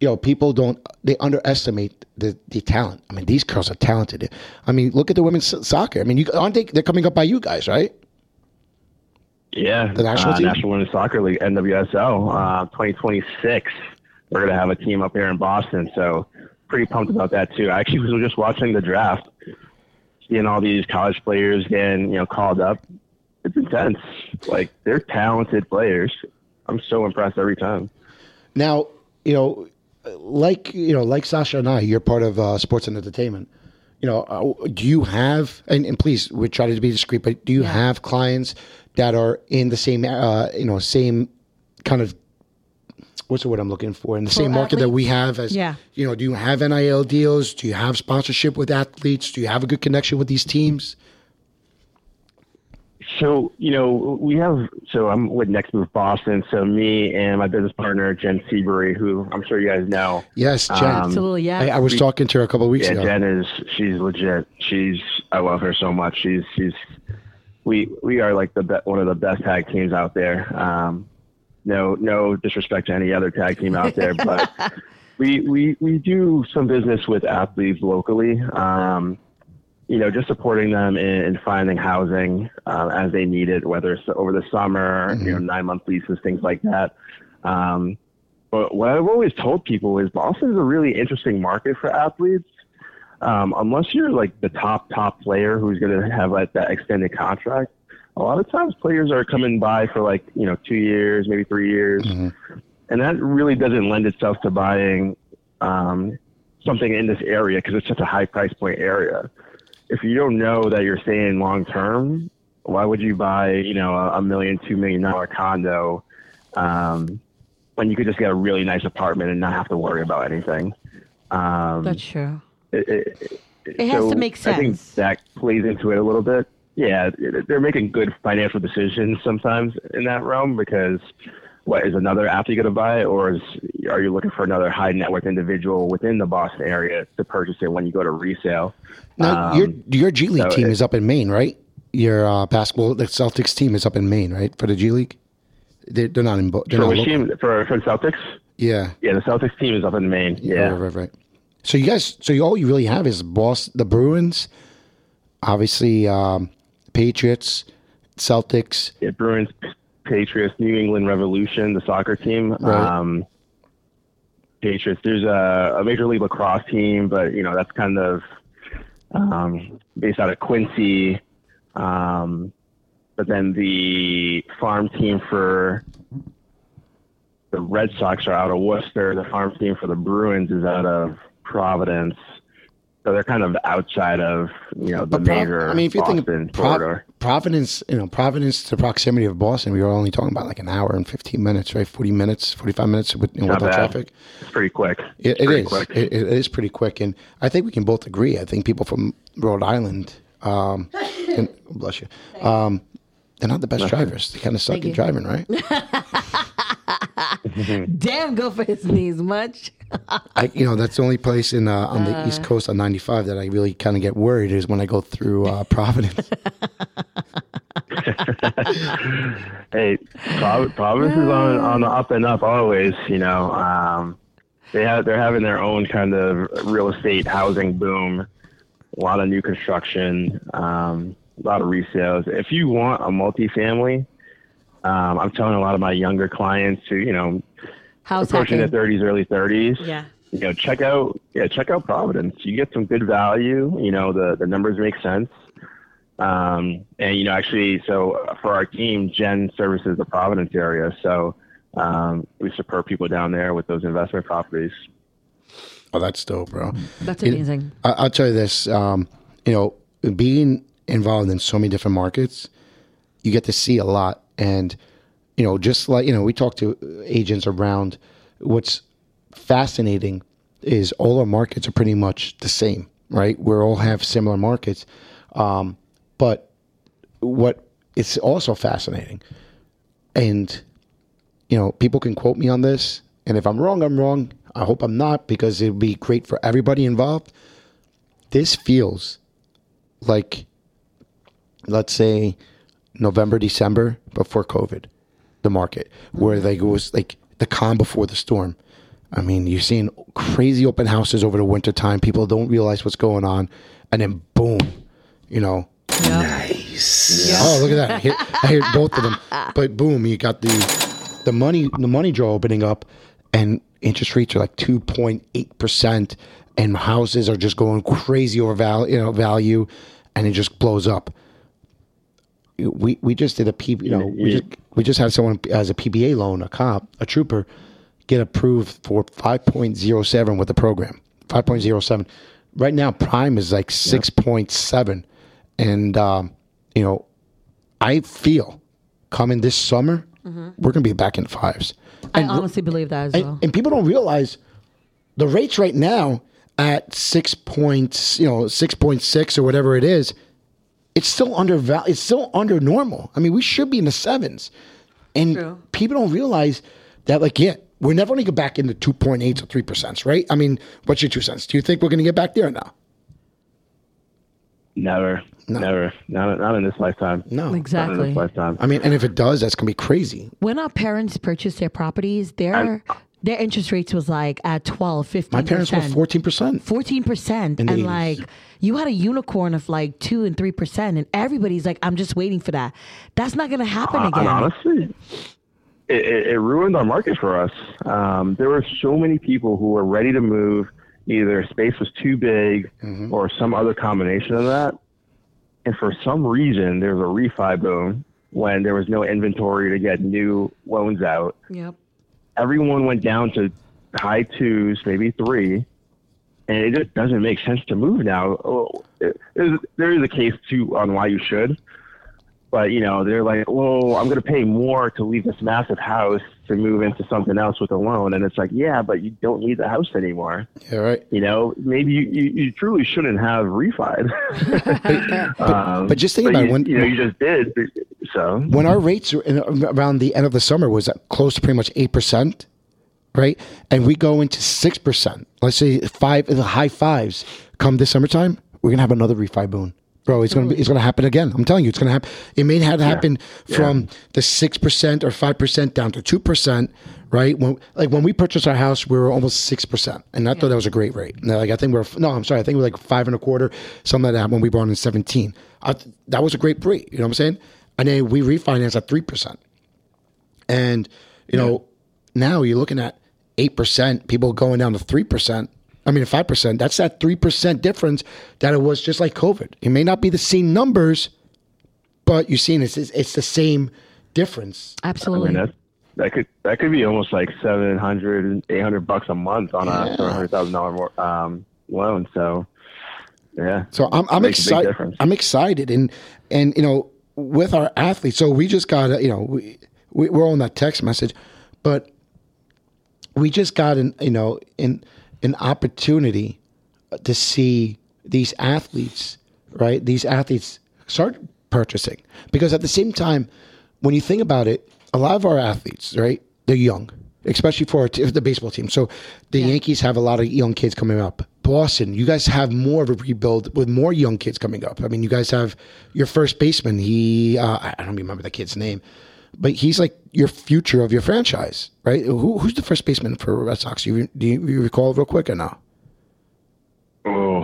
you know, people don't they underestimate the, the talent. I mean, these girls are talented. I mean, look at the women's soccer. I mean, you aren't they? They're coming up by you guys, right? Yeah, The national uh? National Women's Soccer League (NWSL) uh, 2026. We're gonna have a team up here in Boston, so pretty pumped about that too. I actually was just watching the draft, seeing all these college players getting you know called up. It's intense. Like they're talented players. I'm so impressed every time. Now, you know, like you know, like Sasha and I, you're part of uh, sports and entertainment. You know, uh, do you have and, and please, we try to be discreet, but do you Yeah. have clients that are in the same, uh, you know, same kind of what's the word I'm looking for in the same market that we have as Yeah. you know, do you have NIL deals? Do you have sponsorship with athletes? Do you have a good connection with these teams? So, you know, we have, so I'm with Next Move Boston. So, me and my business partner, Jen Seabury, who I'm sure you guys know. Yes, Jen. Um, Absolutely. Yeah. I, I was talking to her a couple of weeks Yeah, ago. Jen is, she's legit. She's, I love her so much. She's, she's, we, we are like the be- one of the best tag teams out there. Um, no, no disrespect to any other tag team out there, but we, we, we do some business with athletes locally. Um, you know, just supporting them in, in finding housing uh, as they need it, whether it's over the summer, you know, nine month leases, things like that. Um, but what I've always told people is Boston is a really interesting market for athletes. um, unless you're like the top top player who's going to have like that extended contract, a lot of times players are coming by for like you know two years, maybe three years, and that really doesn't lend itself to buying um, something in this area because it's such a high price point area. If you don't know that you're staying long term, why would you buy you know a, a million, two million dollar condo um, when you could just get a really nice apartment and not have to worry about anything? Um, That's true. it, it, It has to make sense. I think that plays into it a little bit. Yeah, they're making good financial decisions sometimes in that realm because what is another app you going to buy, or is are you looking for another high net worth individual within the Boston area to purchase it when you go to resale? Now, Um, your your G League so team it- is up in Maine, right? Your uh, basketball, the Celtics team is up in Maine, right? For the G League, they're, they're not in. They're for not which team? For for the Celtics? Yeah, Yeah, the Celtics team is up in Maine. Yeah, right, right, right. So you guys, so you, all you really have is Boston, the Bruins, obviously um, Patriots, Celtics. yeah, Bruins, Patriots, New England Revolution, the soccer team. Right. Um, Patriots. There's a, a Major League Lacrosse team, but you know that's kind of um, based out of Quincy. Um, but then the farm team for the Red Sox are out of Worcester. The farm team for the Bruins is out of Providence. So they're kind of outside of you know the But Pro- major I mean, if you Boston think Pro- corridor. Providence, you know, Providence to proximity of Boston, we were only talking about like an hour and fifteen minutes, right? Forty minutes, forty-five minutes with you know, Not without traffic. It's pretty quick. It, It's it pretty is. quick. It, it is pretty quick, and I think we can both agree. I think people from Rhode Island, um, and, bless you, um, they're not the best drivers. They kind of suck Thank at driving, right? Damn, go for his knees much. I, you know, that's the only place in uh, on the East Coast on 95 that I really kind of get worried is when I go through uh, Providence. Hey, Prov- Providence is on on the up and up always. You know, um, they have they're having their own kind of real estate housing boom. A lot of new construction, um, a lot of resales. If you want a multifamily, um, I'm telling a lot of my younger clients who you know House approaching hacking. their 30s, early 30s. Yeah. you know, check out yeah, check out Providence. You get some good value. You know, the the numbers make sense. Um, and you know, actually, so for our team, Jen services the Providence area, so um, we support people down there with those investment properties. oh, that's dope, bro. That's It- amazing. I, I'll tell you this. Um, you know, being involved in so many different markets, you get to see a lot. And, you know, just like, you know, we talk to agents around, what's fascinating is all our markets are pretty much the same, right? We all have similar markets. Um, but what is also fascinating, and, you know, people can quote me on this. And if I'm wrong, I'm wrong. I hope I'm not because it would be great for everybody involved this feels like let's say November, December before COVID, the market, where mm-hmm. like it was like the calm before the storm. I mean, you're seeing crazy open houses over the winter time. People don't realize what's going on, and then boom, you know. Nice. Oh, look at that! I hear, I hear both of them. But boom, you got the the money the money draw opening up, and interest rates are like two point eight percent, and houses are just going crazy over value, you know, value, and it just blows up. We we just did a P, you know, we just we just had someone as a PBA loan, a cop, a trooper, get approved for five point zero seven with the program, five point zero seven. Right now, prime is like six point seven, and um, you know, I feel coming this summer, we're gonna be back in fives. I honestly believe that as And, well. and people don't realize the rates right now at six points, you know, six point six or whatever it is. It's still under val- It's still under normal. I mean, we should be in the sevens, and True. people don't realize that. Like, yeah, we're never going to get back into two point eight or three percent, right? I mean, what's your two cents? Do you think we're going to get back there now? Never, never, not not in this lifetime. No, Not in Exactly. this lifetime. I mean, and if it does, that's going to be crazy. When our parents purchased their properties, their their interest rates was like at 12, 15 My parents were fourteen percent. 14% and 80s. like you had a unicorn of like 2 and 3% and everybody's like I'm just waiting for that. That's not going to happen Uh, again. And honestly, it, it, it ruined our market for us. Um, there were so many people who were ready to move, either space was too big or some other combination of that. And for some reason, there was a refi boom when there was no inventory to get new loans out. Yep. Everyone went down to high twos, maybe three, and it just doesn't make sense to move now. Oh, There's, there is a case too on why you should, but you know they're like, well, I'm going to pay more to leave this massive house to move into something else with a loan, and it's like, yeah, but you don't need the house anymore. Yeah, right. You know, maybe you, you, you truly shouldn't have refied. um, but just think but about you, when- you know you just did. So when our rates in, around the end of the summer was close to pretty much eight percent, right? And we go into six percent. Let's say five the high fives. Come this summertime, we're gonna have another refi boom, bro. It's gonna be, it's gonna happen again. I'm telling you, it's gonna happen. It may have happen from the six percent or five percent down to two percent, right? When like when we purchased our house, we were almost six percent, and I thought that was a great rate. And like I think we're no, I'm sorry, I think we're like five and a quarter, something like that when we bought in seventeen. I, that was a great rate. You know what I'm saying? And then we refinanced at three percent. And you know, now you're looking at eight percent, people going down to three percent. I mean, five percent. That's that three percent difference that it was just like COVID. It may not be the same numbers, but you're seeing it's it's the same difference. Absolutely. I Absolutely. mean that that could that could be almost like 700 800 bucks a month on a seven hundred thousand dollar um, loan. So yeah. So I'm I'm Makes a big excited. I'm excited, and and you know, with our athletes. So we just got a, you know we, we we're on that text message, but we just got an you know an an opportunity to see these athletes, right? These athletes start purchasing because at the same time, when you think about it, a lot of our athletes, right? They're young, especially for t- the baseball team. So the Yankees have a lot of young kids coming up. Boston, you guys have more of a rebuild with more young kids coming up. I mean, you guys have your first baseman. He, uh, I don't remember the kid's name, but he's like your future of your franchise, right? Who, who's the first baseman for Red Sox? You, do you, you recall real quick or no? Oh,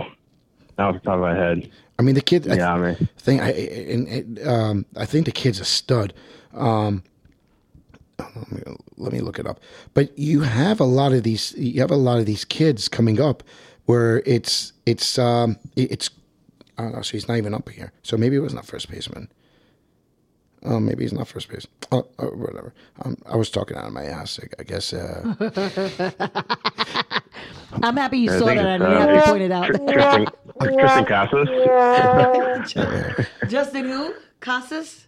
off the top of my head. I mean, the kid. Yeah, I mean, think I, and, um, I think the kid's a stud. Um, let me, let me look it up. But you have a lot of these. You have a lot of these kids coming up where it's it's um it- it's I don't know. So he's not even up here. So maybe it was not first baseman. Oh, maybe he's not first base. Oh, oh whatever. Um, I was talking out of my ass. I, I guess. Uh, I'm happy you I saw think that and it's, you uh, have to it's point it out. Triston, Triston Casas. Justin who? Casas?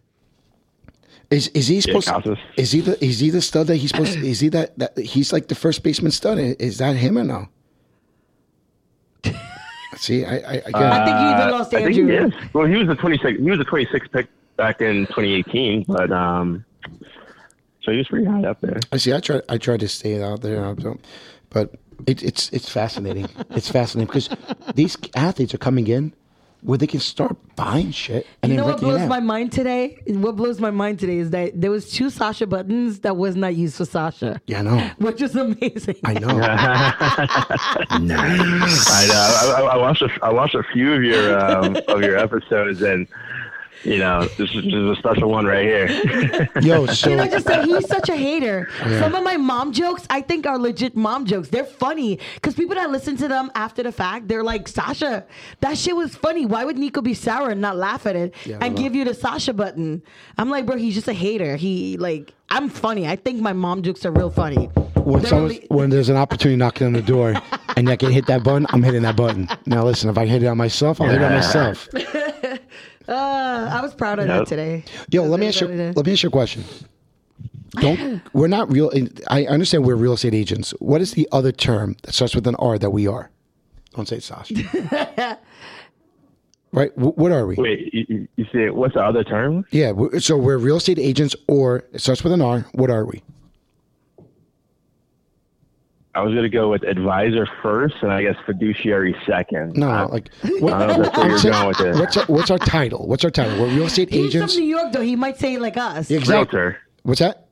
is is he supposed? Casas. is he the is he the stud that he's supposed? To, is he that that he's like the first baseman stud? Is that him or no? See, I I, again, I think you even lost I think he Andrew. is. Well, he was the 26. He was a 26 pick back in 2018, but um, so he was pretty high up there. I see. I try. I try to stay out there, but it, it's it's fascinating. it's fascinating because these athletes are coming in where they can start buying shit and You know what blows my mind today? What blows my mind today is that there was two Sasha buttons that was not used for Sasha. yeah, I know. Which is amazing. I know. nice. I know. I, I, I watched a, I watched a few of your um, of your episodes, and you know, this is, this is a special one right here. Yo, so Can I just say he's such a hater? Some of my mom jokes I think are legit mom jokes. They're funny because people that listen to them after the fact, they're like, Sasha, that shit was funny. Why would Nico be sour and not laugh at it Yeah, and give you the Sasha button? I'm like, bro, he's just a hater. He like, I'm funny. I think my mom jokes are real funny. when, someone's, really- when there's an opportunity knocking on the door and I can hit that button, I'm hitting that button. Now listen, if I hit it on myself, I'll hit it on myself. Uh, I was proud of Yep. that today. Yo, let me ask you. Let me ask you a question. Don't we're not real. I understand we're real estate agents. What is the other term that starts with an R that we are? Don't say Sasha. right? Wh- What are we? Wait, you, you- you see, what's the other term? Yeah. So we're real estate agents, or it starts with an R. What are we? I was gonna go with advisor first, and I guess fiduciary second. No, Uh, like I don't know if that's where you're going with it. what's our, what's our title? What's our title? We're real estate He's agents. from New York, though. He might say it like us. Exactly. Realtor. What's that?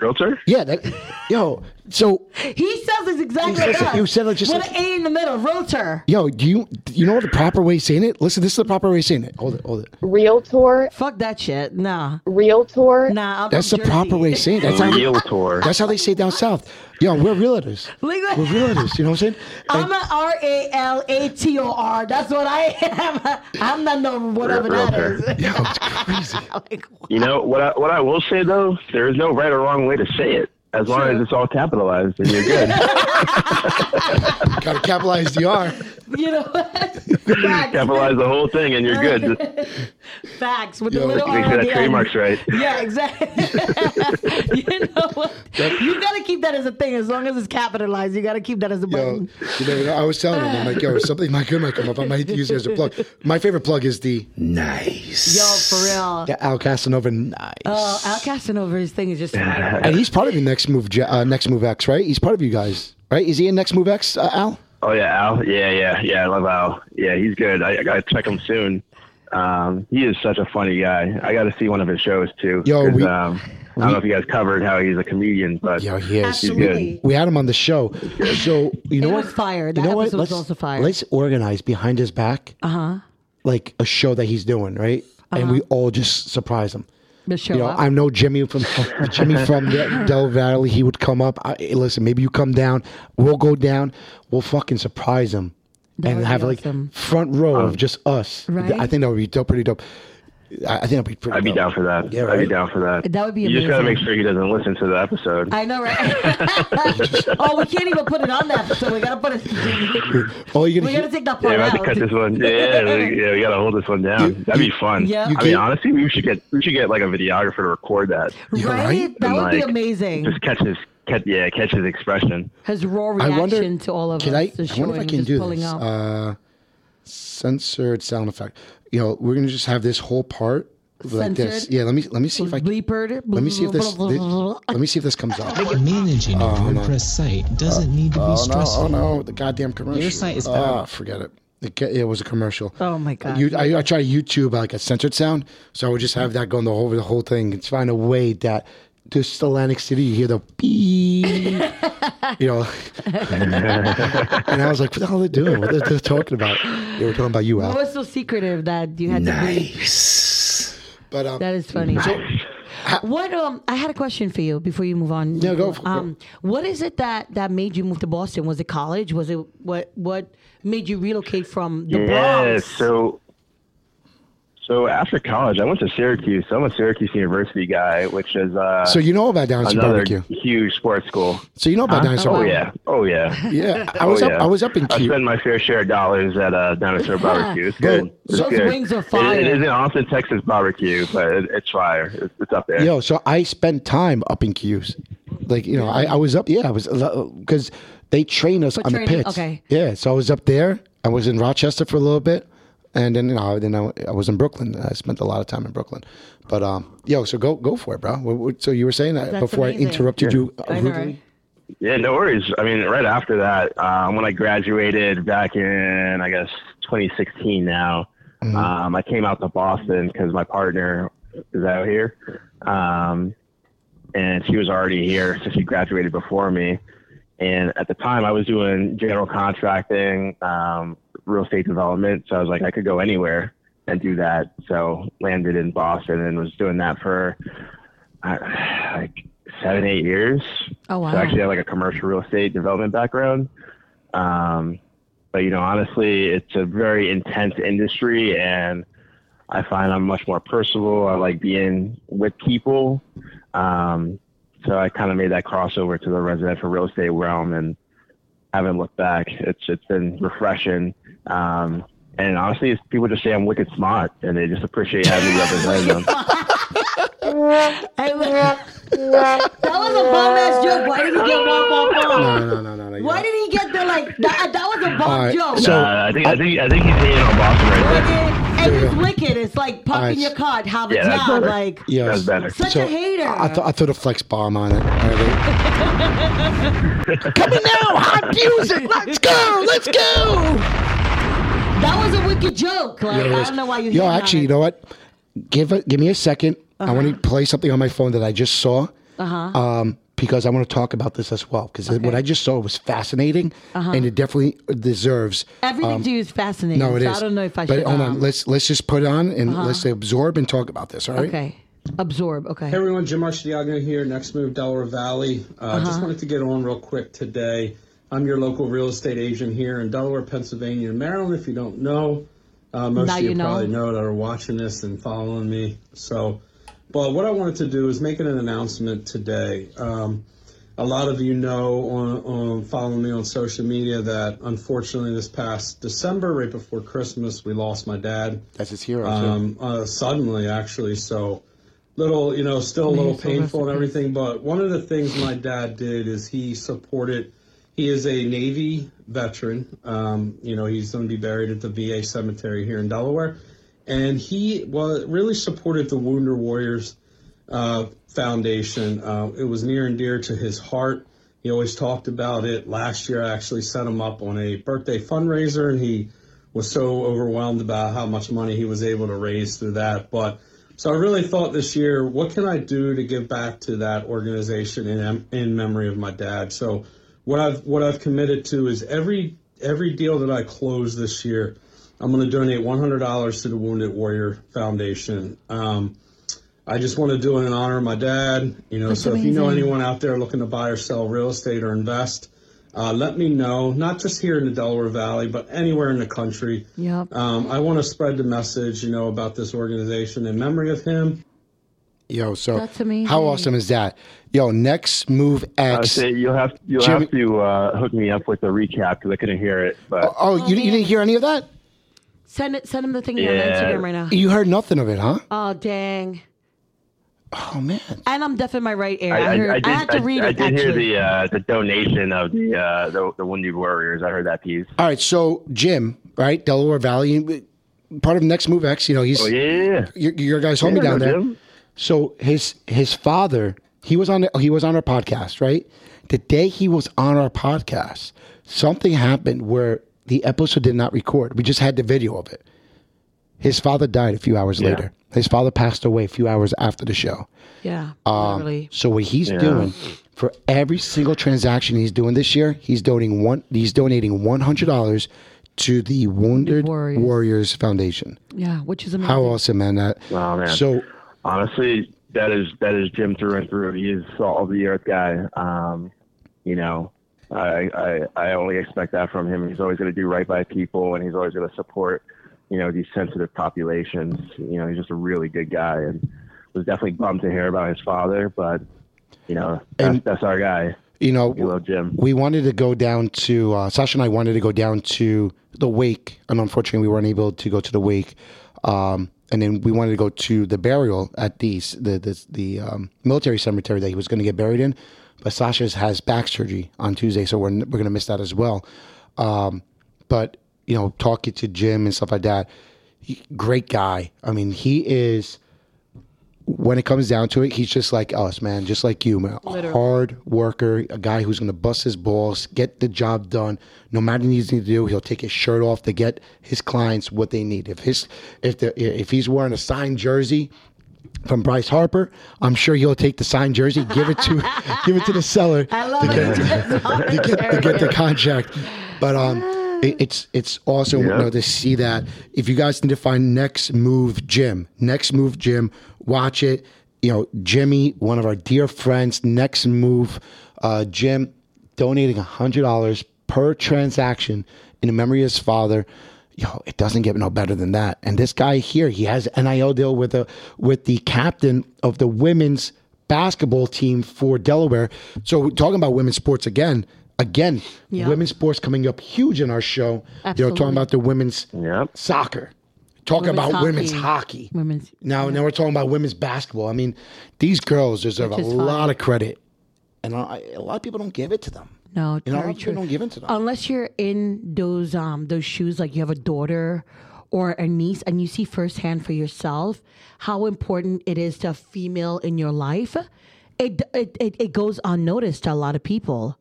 Realtor? Yeah, that, yo. So, He says it's exactly You like said- that. you said it just with like- an A in the middle, realtor. yo, do you you know the proper way of saying it? Listen, this is the proper way of saying it. Hold it, hold it. Realtor, Fuck that shit. Nah, realtor. nah. I'm That's the from proper way of saying it. That's how, Realtor. that's how they say it down south. Yo, we're realtors. Look at- We're realtors. You know what I'm saying? I'm And- a R A L A T O R. That's what I am. I'm not no whatever that Realtor. is. yo, it's crazy. like, You know what? I, what I will say though, there is no right or wrong way to say it, as long True. as it's all capitalized then you're good. Gotta capitalize the R. you know? Facts. Capitalize the whole thing and you're good. Facts with the Yo, little Make R sure on that the trademark's right. Yeah, exactly. you know what? You gotta keep that as a thing. As long as it's capitalized, you gotta keep that as a Yo, you know. I was telling him, I'm like, yo, something might good might come up. I might use it as a plug. My favorite plug is the nice. Yo, for real. Yeah, Al Casanova, nice. Oh, Al Casanova, his thing is just and he's part of your next move, uh, next move X, right? He's part of you guys, right? Is he in next move X, uh, Al? Oh yeah, Al. Yeah, yeah, yeah. I love Al. Yeah, he's good. I, I gotta check him soon. Um, he is such a funny guy. I got to see one of his shows too. Yo, 'cause, we- um, I don't know if you guys covered how he's a comedian, but Yo, he is. Absolutely. We had him on the show. So you know It what? was fire. You know what? was Let's, also fire. let's organize behind his back, Uh huh. like a show that he's doing, right? And we all just surprise him. The show You know, up. I know Jimmy from Jimmy from Del Valley. He would come up. I, hey, listen, maybe you come down. We'll go down. We'll fucking surprise him That and have be like awesome. front row of um, just us. Right? I think that would be dope, pretty dope. I, I think that'd be pretty. I'd be dope. down for that. Yeah, right? I'd be down for that. That would be amazing. You just gotta make sure he doesn't listen to the episode. I know, right? oh, we can't even put it on that, so we gotta put it. Oh, you're We gonna. gotta take that yeah, part we have out. to cut this one. Yeah, we, yeah, we gotta hold this one down. You- That'd be fun. Yeah. you I mean, honestly, we should get we should get like a videographer to record that. You're right? right. That And, would be amazing. Just catch his catch yeah, catch his expression. His raw I reaction wonder. to all of can us. I? I wonder if I can do pulling this. Uh, censored sound effect. You know, we're gonna just have this whole part like this. Yeah. Let me let me see if I. can- Bleepered. Let me see if this. this let me see if this comes out. Managing a WordPress site doesn't need to be Oh no! stressful. Oh no! The goddamn commercial. Your site is Ah, powerful. forget it. It, ca- it was a commercial. Oh my god. You, I, I try YouTube like a censored sound, so I would just have that going the whole the whole thing. It's find a way that just Atlantic City, you hear the beep, you know. and I was like, what the hell are they doing? What are they talking about? They were talking about you, What Al. was so secretive that you had to bleep? But um, That is funny. what um I had a question for you before you move on. Yeah, go for it. Um what is it that that made you move to Boston? Was it college? Was it what what made you relocate from the yeah, Bronx? so so after college, I went to Syracuse. So I'm a Syracuse University guy, which is uh, so you know about Dinosaur Barbecue. huge sports school. So you know about Dinosaur Oh yeah, oh yeah. Yeah, I Oh, was up. yeah. I was up in I Q. spend my fair share of dollars at uh, Dinosaur Barbecue. It's Bro, good. It's those good. wings are It- fire. it is an Austin, Texas barbecue, but it, it's fire. It's, it's up there. Yo, so I spent time up in 'Cuse. Like, you know, I, I was up, yeah, I was, because they train us For on training, the pits. okay. Yeah, so I was up there. I was in Rochester for a little bit. And then, you know, then I, I was in Brooklyn. I spent a lot of time in Brooklyn. But, um, yo, so go go for it, bro. What- what- So you were saying that That's before amazing. I interrupted you uh, I know, rudely? Yeah, no worries. I mean, right after that, um, when I graduated back in, I guess, 2016 now, um, I came out to Boston because my partner is out here. Um, and she was already here, so she graduated before me. And at the time, I was doing general contracting, um, real estate development. So I was like, I could go anywhere and do that. So landed in Boston and was doing that for uh, like seven, eight years. Oh wow. So I actually have like a commercial real estate development background. Um, but you know, honestly, it's a very intense industry, and I find I'm much more personable. I like being with people. Um, so I kind of made that crossover to the residential real estate realm, and haven't looked back. It's it's been refreshing. Um, and honestly, it's, people just say I'm wicked smart, and they just appreciate having me represent them. Hey, look, that was a bomb ass joke. Why did he get one bomb bomb? No, no, no, no, no. Why did he get the like that? That was a bomb All right, joke. so- Uh, I think I think I think he's hating on Boston right there. Wicked. and it's wicked. It's like All right. popping your card. Have a Yeah, that's job. better. Like Yes. That's better. such So, a hater. I, th- I threw the flex bomb on it. All right, Coming now, hot music. Let's go. Let's go. That was a wicked joke. Like Yo, I don't know why you. Yo, hating on actually, you know what? Give it. Give me a 2nd I want to play something on my phone that I just saw. Uh um, because I want to talk about this as well. Because what I just saw was fascinating, uh-huh. and it definitely deserves. Everything to you is fascinating. No, it so is. I don't know if I but should. But hold on, um, let's let's just put it on and let's absorb and talk about this. All right. okay. Absorb. Okay. Hey everyone, Jim Archidiago here, Next Move Delaware Valley. Uh, Just wanted to get on real quick today. I'm your local real estate agent here in Delaware, Pennsylvania, and Maryland. If you don't know, uh, most Now of you, you know. probably know that are watching this and following me. So, but what I wanted to do is make an announcement today. Um, a lot of you know on, on following me on social media that unfortunately this past December, right before Christmas, we lost my dad That's his hero. um, uh, suddenly, actually. So, little, you know, still a little painful and everything. But one of the things my dad did is he supported. He is a Navy veteran. Um, you know, he's going to be buried at the VA cemetery here in Delaware, and he was really supported the Wounded Warriors uh, Foundation. Uh, it was near and dear to his heart. He always talked about it. Last year, I actually set him up on a birthday fundraiser, and he was so overwhelmed about how much money he was able to raise through that. But so I really thought this year, what can I do to give back to that organization in in memory of my dad? So what I've what I've committed to is every every deal that I close this year, I'm going to donate $100 to the Wounded Warrior Foundation. Um, I just want to do it in honor of my dad. You know, That's so if you know anyone out there looking to buy or sell real estate or invest, uh, let me know. Not just here in the Delaware Valley, but anywhere in the country. Yep. Um, I want to spread the message, you know, about this organization in memory of him. Yo, so That's amazing. how awesome is that? Yo, next move I X. say you'll have you'll Jimmy- have to uh, hook me up with the recap because I couldn't hear it. But oh, you, you didn't hear any of that? Send it. Send him the thing Yeah. on Instagram right now. You heard nothing of it, huh? Oh dang! Oh man. And I'm deaf in my right ear. I, I, I, heard. I, I did, had to read I, it. I did hear the uh, the donation of the uh, the, the Wounded Warriors. I heard that piece. All right, so Jim, right, Delaware Valley, part of Next Move X. You know, he's Oh yeah, yeah, yeah. your, your guy's homie Yeah, down no, there. Jim. So his his father, he was on the, he was on our podcast, right? The day he was on our podcast, something happened where the episode did not record. We just had the video of it. His father died a few hours Yeah. later. His father passed away a few hours after the show. Yeah. Um, literally. So what he's doing for every single transaction he's doing this year, he's donating one. He's donating one hundred dollars to the Wounded Warriors. Warriors. Foundation. Yeah, which is amazing. How awesome, man! That. Oh, man. So honestly, that is that is Jim through and through. He is salt of the earth guy. Um, you know, I, I I only expect that from him. He's always going to do right by people, and he's always going to support you know these sensitive populations. You know, he's just a really good guy, and was definitely bummed to hear about his father, but you know that's, And- that's our guy. you know, We love Jim. we wanted to go down to uh, Sasha and I wanted to go down to the wake, and unfortunately, we weren't able to go to the wake. Um, and then we wanted to go to the burial at the the the, the um, military cemetery that he was going to get buried in, but Sasha's has back surgery on Tuesday, so we're we're going to miss that as well. Um, but you know, talking to Jim and stuff like that, he, great guy. I mean, he is when it comes down to it, he's just like us, man. Just like you, man. Literally. Hard worker, a guy who's gonna bust his balls, get the job done. No matter what he needs to do, he'll take his shirt off to get his clients what they need. If his if the if he's wearing a signed jersey from Bryce Harper, I'm sure he'll take the signed jersey, give it to give it to the seller I love to it. get, to, get, to get the contract. But um, it's it's awesome you know, to see that. If you guys need to find Next Move Jim, Next Move Jim, watch it. You know, Jimmy, one of our dear friends, Next Move uh, Jim, donating hundred dollars per transaction in the memory of his father. Yo, it doesn't get no better than that. And this guy here, he has an NIL deal with the with the captain of the women's basketball team for Delaware. So we're talking about women's sports again. Again, Yeah. women's sports coming up huge in our show. You know, Absolutely. talking about the women's Yep. soccer. Talking Women's about women's hockey. hockey. Women's. Now, now we're talking about women's basketball. I mean, these girls deserve a is fine. lot of credit, and I, a lot of people don't give it to them. No, You know, a lot very of people true. don't give it to them. Unless you're in those um those shoes, like you have a daughter or a niece, and you see firsthand for yourself how important it is to a female in your life. It it it, it goes unnoticed to a lot of people.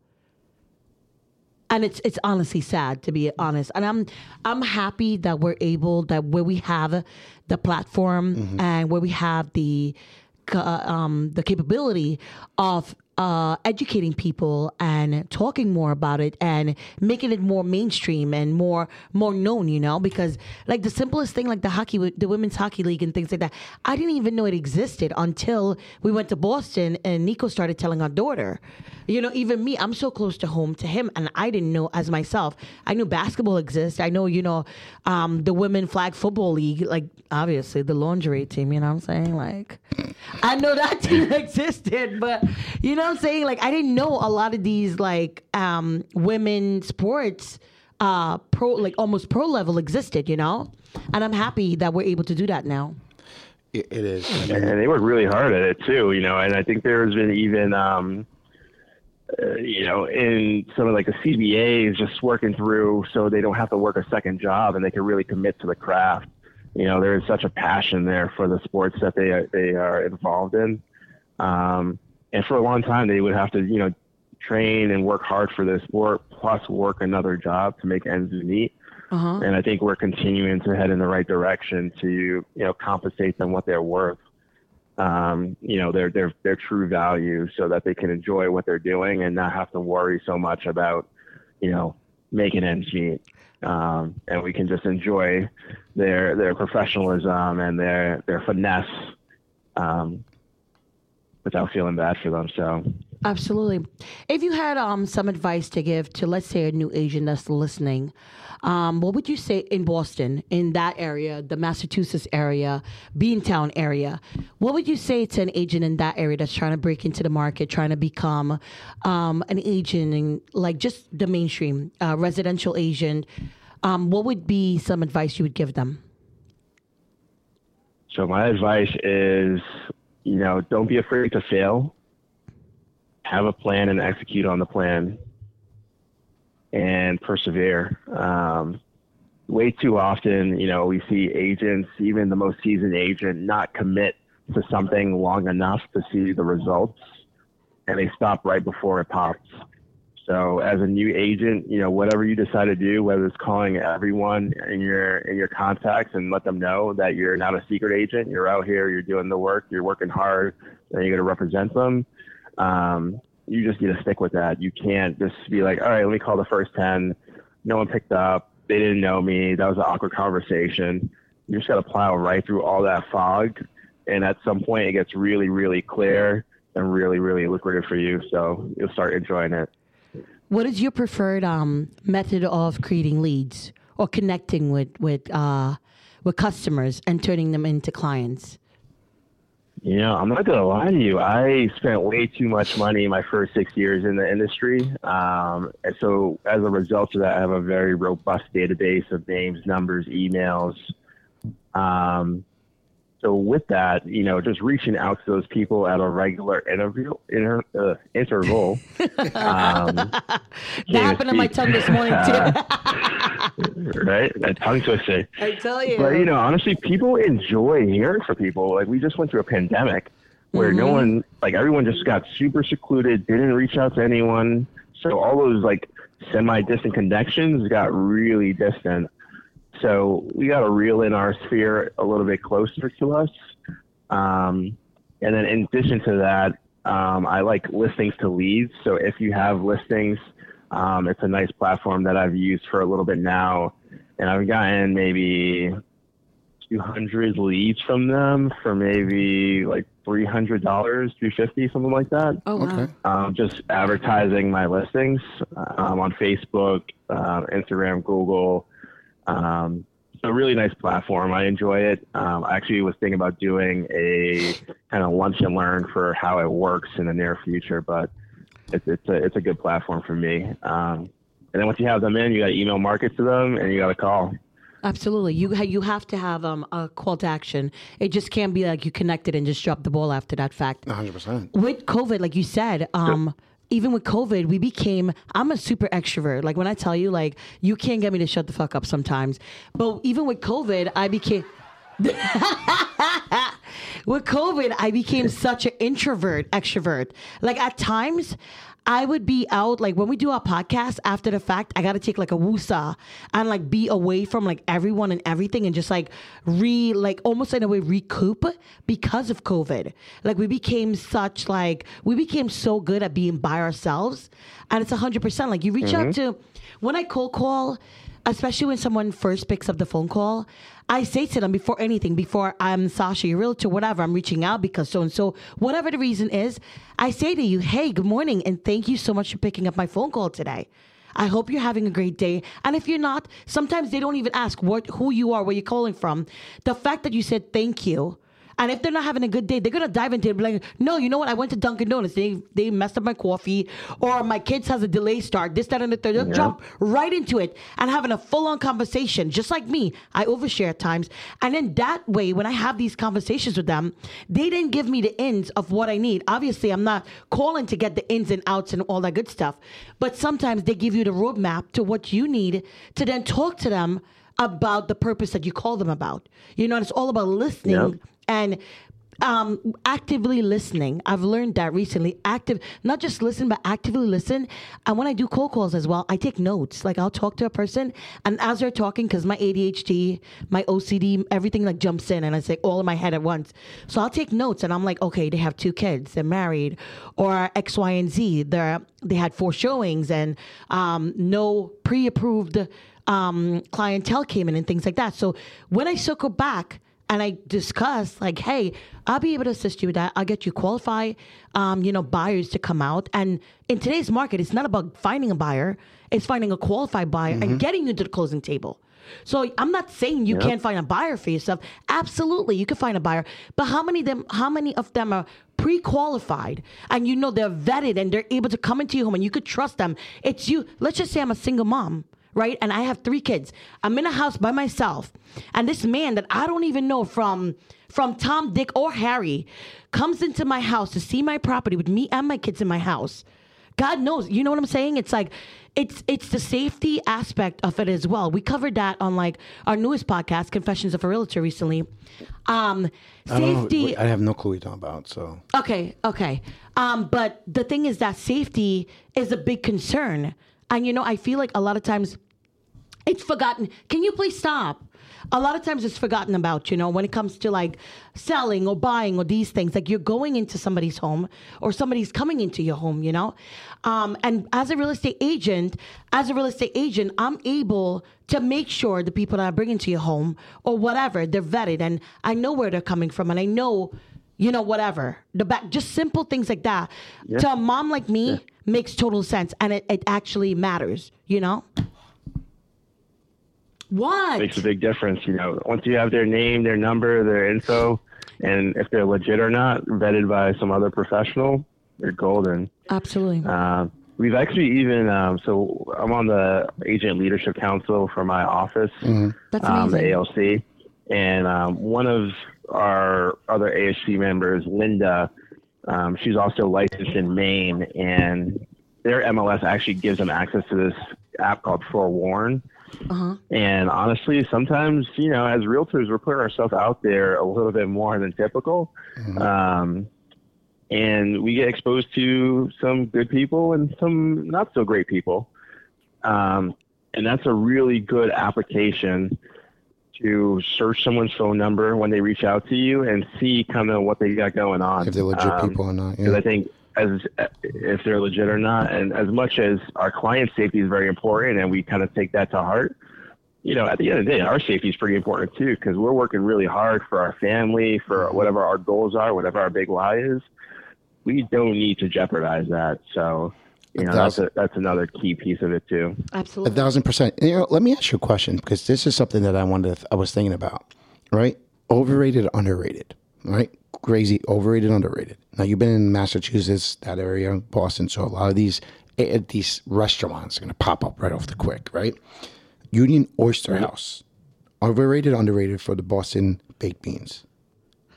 And it's it's honestly sad to be honest, and I'm I'm happy that we're able that where we have the platform Mm-hmm. and where we have the uh, um, the capability of uh, educating people and talking more about it and making it more mainstream and more more known. You know, because like the simplest thing, like the hockey, the women's hockey league and things like that, I didn't even know it existed until we went to Boston and Nico started telling our daughter. You know, even me, I'm so close to home to him, and I didn't know as myself. I knew basketball exists. I know, you know, um, the women flag football league, like obviously the lingerie team. You know what I'm saying? Like, I know that team existed, but you know what I'm saying? Like, I didn't know a lot of these like um, women sports, uh, pro like almost pro level existed. You know, and I'm happy that we're able to do that now. It, it is. and they work really hard at it too, you know. And I think there's been even, um, uh, you know, in some of like the CBAs, just working through so they don't have to work a second job and they can really commit to the craft. You know, there is such a passion there for the sports that they are, they are involved in. Um, and for a long time, they would have to, you know, train and work hard for the sport, plus work another job to make ends meet. Uh-huh. And I think we're continuing to head in the right direction to, you know, compensate them what they're worth. Um, you know, their their their true value so that they can enjoy what they're doing and not have to worry so much about, you know, making ends meet. Um, and we can just enjoy their their professionalism and their their finesse um, without feeling bad for them. So Absolutely. If you had um, some advice to give to, let's say, a new agent that's listening, um, what would you say in Boston, in that area, the Massachusetts area, Beantown area? What would you say to an agent in that area that's trying to break into the market, trying to become um, an agent in like just the mainstream uh, residential agent? Um, what would be some advice you would give them? So my advice is, you know, don't be afraid to fail. Have a plan and execute on the plan, and persevere. Um, way too often, you know, we see agents, even the most seasoned agent, not commit to something long enough to see the results, and they stop right before it pops. So as a new agent, you know, whatever you decide to do, whether it's calling everyone in your in your contacts and let them know that you're not a secret agent, you're out here, you're doing the work, you're working hard, and you're going to represent them. Um, you just need to stick with that. You can't just be like, all right, let me call the first ten. No one picked up. They didn't know me. That was an awkward conversation. You just got to plow right through all that fog, and at some point, it gets really, really clear and really, really lucrative for you. So you'll start enjoying it. What is your preferred um, method of creating leads or connecting with with uh, with customers and turning them into clients? Know, I'm not gonna lie to you. I spent way too much money my first six years in the industry, um, and so as a result of that, I have a very robust database of names, numbers, emails. Um, so with that, you know, just reaching out to those people at a regular interview inter, uh, interval. um, That happened on my tongue this morning too. right? That tongue twister. I tell you. But you know, honestly, people enjoy hearing from people. Like we just went through a pandemic where no one, like everyone, just got super secluded, didn't reach out to anyone. So all those like semi-distant connections got really distant. So we got to reel in our sphere a little bit closer to us. Um, and then in addition to that, um, I like listings to leads. So if you have listings, um, it's a nice platform that I've used for a little bit now, and I've gotten maybe 200 leads from them for maybe like $300, 350 something like that. oh wow. Okay. Um, just advertising my listings um, on Facebook, uh, Instagram, Google. Um, it's a really nice platform. I enjoy it. Um, I actually was thinking about doing a kind of lunch and learn for how it works in the near future, but it's it's a it's a good platform for me. Um, and then once you have them in, you got to email market to them, and you got to call. Absolutely. You ha- you have to have um, a call to action. It just can't be like you connected and just drop the ball after that fact. 100%. With COVID, like you said, um, even with COVID, we became. I'm a super extrovert. Like when I tell you, like you can't get me to shut the fuck up sometimes. But even with COVID, I became. with COVID, I became such an introvert, extrovert. Like at times, I would be out like when we do our podcast after the fact, I gotta take like a woosah and like be away from like everyone and everything and just like re like almost in a way recoup because of COVID. Like we became such like we became so good at being by ourselves. And it's a hundred percent like you reach out mm-hmm. to when I cold call, especially when someone first picks up the phone call, I say to them before anything, before I'm Sasha, your realtor, whatever, I'm reaching out because so and so, whatever the reason is, I say to you, hey, good morning, and thank you so much for picking up my phone call today. I hope you're having a great day. And if you're not, sometimes they don't even ask what who you are, where you're calling from. The fact that you said thank you. And if they're not having a good day, they're gonna dive into it. Be like, no, you know what? I went to Dunkin' Donuts. They they messed up my coffee, or my kids has a delay start. This, that, and the 3rd They'll jump right into it and having a full on conversation, just like me. I overshare at times, and then that way, when I have these conversations with them, they didn't give me the ins of what I need. Obviously, I'm not calling to get the ins and outs and all that good stuff, but sometimes they give you the roadmap to what you need to then talk to them about the purpose that you call them about. You know, it's all about listening Yep. And um, actively listening. I've learned that recently. Active, not just listen, but actively listen. And when I do cold calls as well, I take notes. Like I'll talk to a person, and as they're talking, because my ADHD, my OCD, everything like jumps in, and I say all in my head at once. So I'll take notes, and I'm like, okay, they have two kids, they're married, or X, Y, and Z. They're they had four showings, and um, no pre-approved um, clientele came in, and things like that. So when I circle back and I discuss like, hey, I'll be able to assist you with that. I'll get you qualified, um, you know, buyers to come out. And in today's market, it's not about finding a buyer; it's finding a qualified buyer and getting you to the closing table. So I'm not saying you can't find a buyer for yourself. Absolutely, you can find a buyer. But how many of them? How many of them are pre-qualified and you know they're vetted and they're able to come into your home and you could trust them? It's you. Let's just say I'm a single mom right? And I have three kids. I'm in a house by myself, and this man that I don't even know from from Tom, Dick, or Harry comes into my house to see my property with me and my kids in my house. God knows, you know what I'm saying? It's like it's it's the safety aspect of it as well. We covered that on like our newest podcast, Confessions of a Realtor, recently. Um, I safety. I have no clue what you're talking about. So Okay, okay. Um, but the thing is that safety is a big concern. And you know, I feel like a lot of times it's forgotten. Can you please stop? A lot of times it's forgotten about, you know, when it comes to like selling or buying or these things. Like you're going into somebody's home or somebody's coming into your home, you know? Um, and as a real estate agent, as a real estate agent, I'm able to make sure the people that I bring into your home or whatever, they're vetted and I know where they're coming from and I know you know, whatever. The back, just simple things like that. To a mom like me, makes total sense, and it, it actually matters. You know. What? makes a big difference. You know, once you have their name, their number, their info, and if they're legit or not, vetted by some other professional, they're golden. Absolutely. Um, we've actually even um, so I'm on the agent leadership council for my office, That's um, the. ALC, and um, one of our other AHC members, Linda, um, she's also licensed in Maine, and their MLS actually gives them access to this app called Forewarn. Uh-huh. And honestly, sometimes, you know, as realtors, we're putting ourselves out there a little bit more than typical. Um, and we get exposed to some good people and some not so great people. Um, and that's a really good application to search someone's phone number when they reach out to you and see kind of what they got going on. if they're legit Um, people or not. because Yeah. I think as if they're legit or not, and as much as our client safety is very important, and we kind of take that to heart, you know, at the end of the day, our safety is pretty important too, because we're working really hard for our family, for whatever our goals are, whatever our big why is. We don't need to jeopardize that. So, you know, that's a, that's another key piece of it too. Absolutely. A thousand percent. You know, let me ask you a question because this is something that I wanted. I was thinking about. Right, overrated, underrated. Right, crazy, overrated, underrated. Now you've been in Massachusetts, that area, Boston, so a lot of these eh, these restaurants are going to pop up right off the quick. Right, Union Oyster House, overrated, underrated for the Boston baked beans.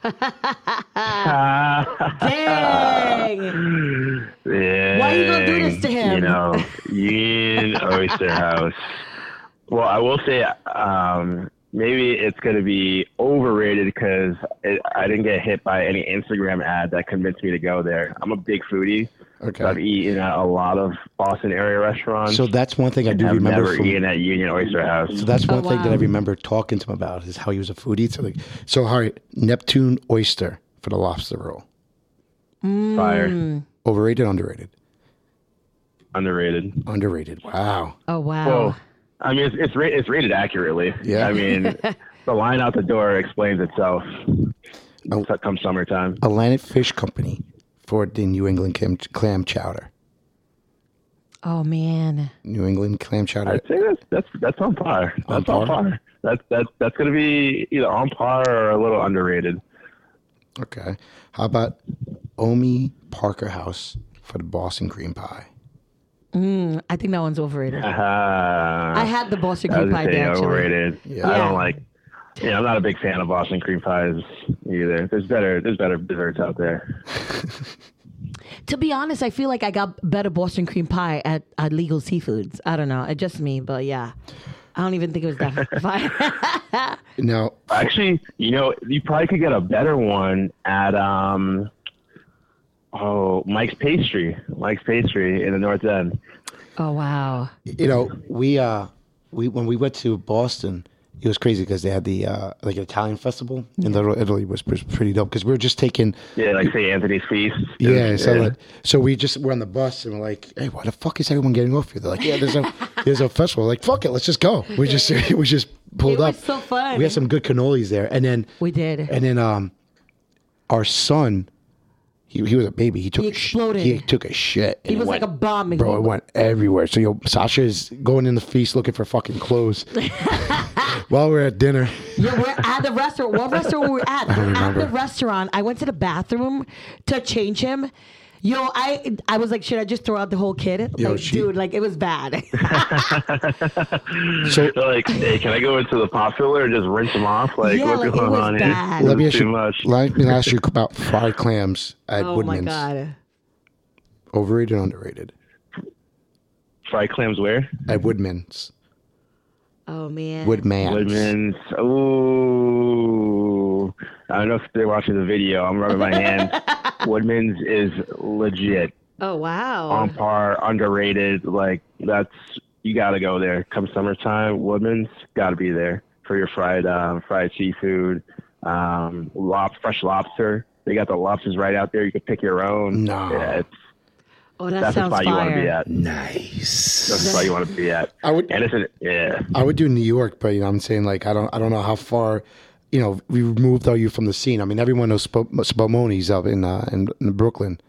Dang. Why you gonna do this to him? You know, Union Oyster House. Well, I will say um, maybe it's going to be overrated because I didn't get hit by any Instagram ad that convinced me to go there. I'm a big foodie. Okay. So I've eaten at a lot of Boston area restaurants. So that's one thing I do I've remember. never From, eaten at Union Oyster House. so that's oh, one Oh, thing that I remember talking to him about is how he was a foodie. So, like, so all right, Neptune oyster for the lobster roll. Mm. Fire. Overrated, underrated, Underrated. underrated. Wow. Oh wow. Well, I mean, it's it's, ra- it's rated accurately. Yeah. I mean, the line out the door explains itself. Oh. Come summertime. Atlantic Fish Company for the New England clam, clam chowder. oh man. New England clam chowder. I'd say that's that's that's on par. On That's on par? par. That's that's that's gonna be either on par or a little underrated. Okay. How about Omni Parker House for the Boston cream pie? I think that one's overrated. Uh, I had the Boston cream pie say there actually. overrated. Yeah. I don't like. Yeah, I'm not a big fan of Boston cream pies either. There's better there's better desserts out there. To be honest, I feel like I got better Boston cream pie at, at Legal Seafoods. I don't know. It's just me, but yeah. I don't even think it was that fine. no. Actually, you know, you probably could get a better one at um oh Mike's Pastry. Mike's Pastry in the North End. oh wow. you know, we uh, we when we went to Boston, it was crazy because they had the uh, like an Italian festival in Little Italy was, was pretty dope because we were just taking Yeah, like say Anthony's Feast. yeah, so like, so we just were on the bus and we're like, hey, why the fuck is everyone getting off here? They're like, yeah, there's a there's a festival. Like, fuck it, let's just go. We just we just pulled It was up. so fun. We had some good cannolis there, and then We did. and then um, our son, he, he was a baby. He took He a sh- exploded. he took a shit. He was went- like a bomb. Bro, it went everywhere. So yo, Sasha is going in the feast looking for fucking clothes while we're at dinner. Yeah, we're at the restaurant. What restaurant were we at? We're at remember. the restaurant. I went to the bathroom to change him. Yo, I I was like, should I just throw out the whole kid? Yo, like, she- dude, like it was bad. So like, hey, can I go into the pot filler and just rinse them off? Like, Yeah, what's like, it going was on bad. here? let me ask too you. much. Let me ask you about fried clams at oh Woodman's. my god. Overrated, underrated Fried clams where? at Woodman's. Oh man. Woodman's. Woodman's. Ooh. I don't know if they're watching the video. I'm rubbing my hands. Woodman's is legit. Oh wow. On par, underrated. Like, that's, you got to go there. Come summertime, Woodman's got to be there for your fried um, fried seafood, um, lob- fresh lobster. They got the lobsters right out there. You can pick your own. No. Yeah, it's, oh, that that's the sounds spot you want to be at. Nice. That's the spot you want to be at. I would- And it's a, yeah. I would do New York, but you know, I'm saying like I don't, I don't know how far, you know, we removed are you from the scene. I mean, everyone knows Sp- Spumoni's up in, uh, in in Brooklyn.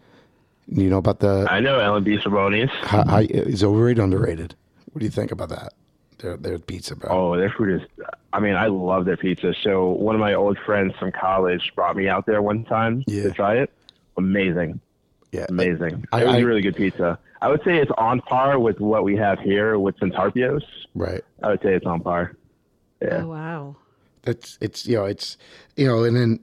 You know about the I know L&B Spumoni's. how, how, is overrated, underrated. What do you think about that? Their their pizza, bro. Oh, their food is. I mean, I love their pizza. So one of my old friends from college brought me out there one time Yeah. to try it. Amazing, yeah, amazing. I- it was I- really good pizza. I would say it's on par with what we have here with Santarpio's. right. I would say it's on par. Yeah. Oh wow. That's it's you know it's you know and then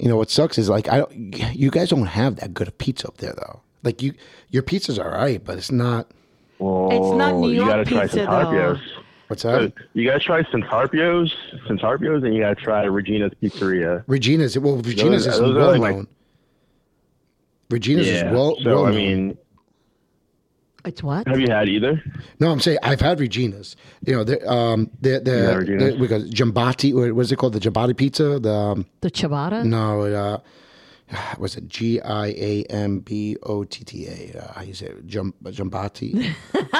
you know what sucks is like I don't, you guys don't have that good of pizza up there though. Like you your pizza's all right, but it's not. Well, It's not New you York gotta try pizza, though. Santarpio's. What's So that? you gotta try Santarpio's, Santarpio's, and you gotta try Regina's Pizzeria. Regina's well Regina's is those are well like known. Regina's yeah. is well so well I known. mean, It's what? have you had either? No, I'm saying I've had Regina's. You know, the um the the, had the we got Jambati. What was it called? The Jambati pizza. The um, The ciabatta? no, it, uh, was it G I A M B O T T A? Uh, How you say it? Jum, Jambati.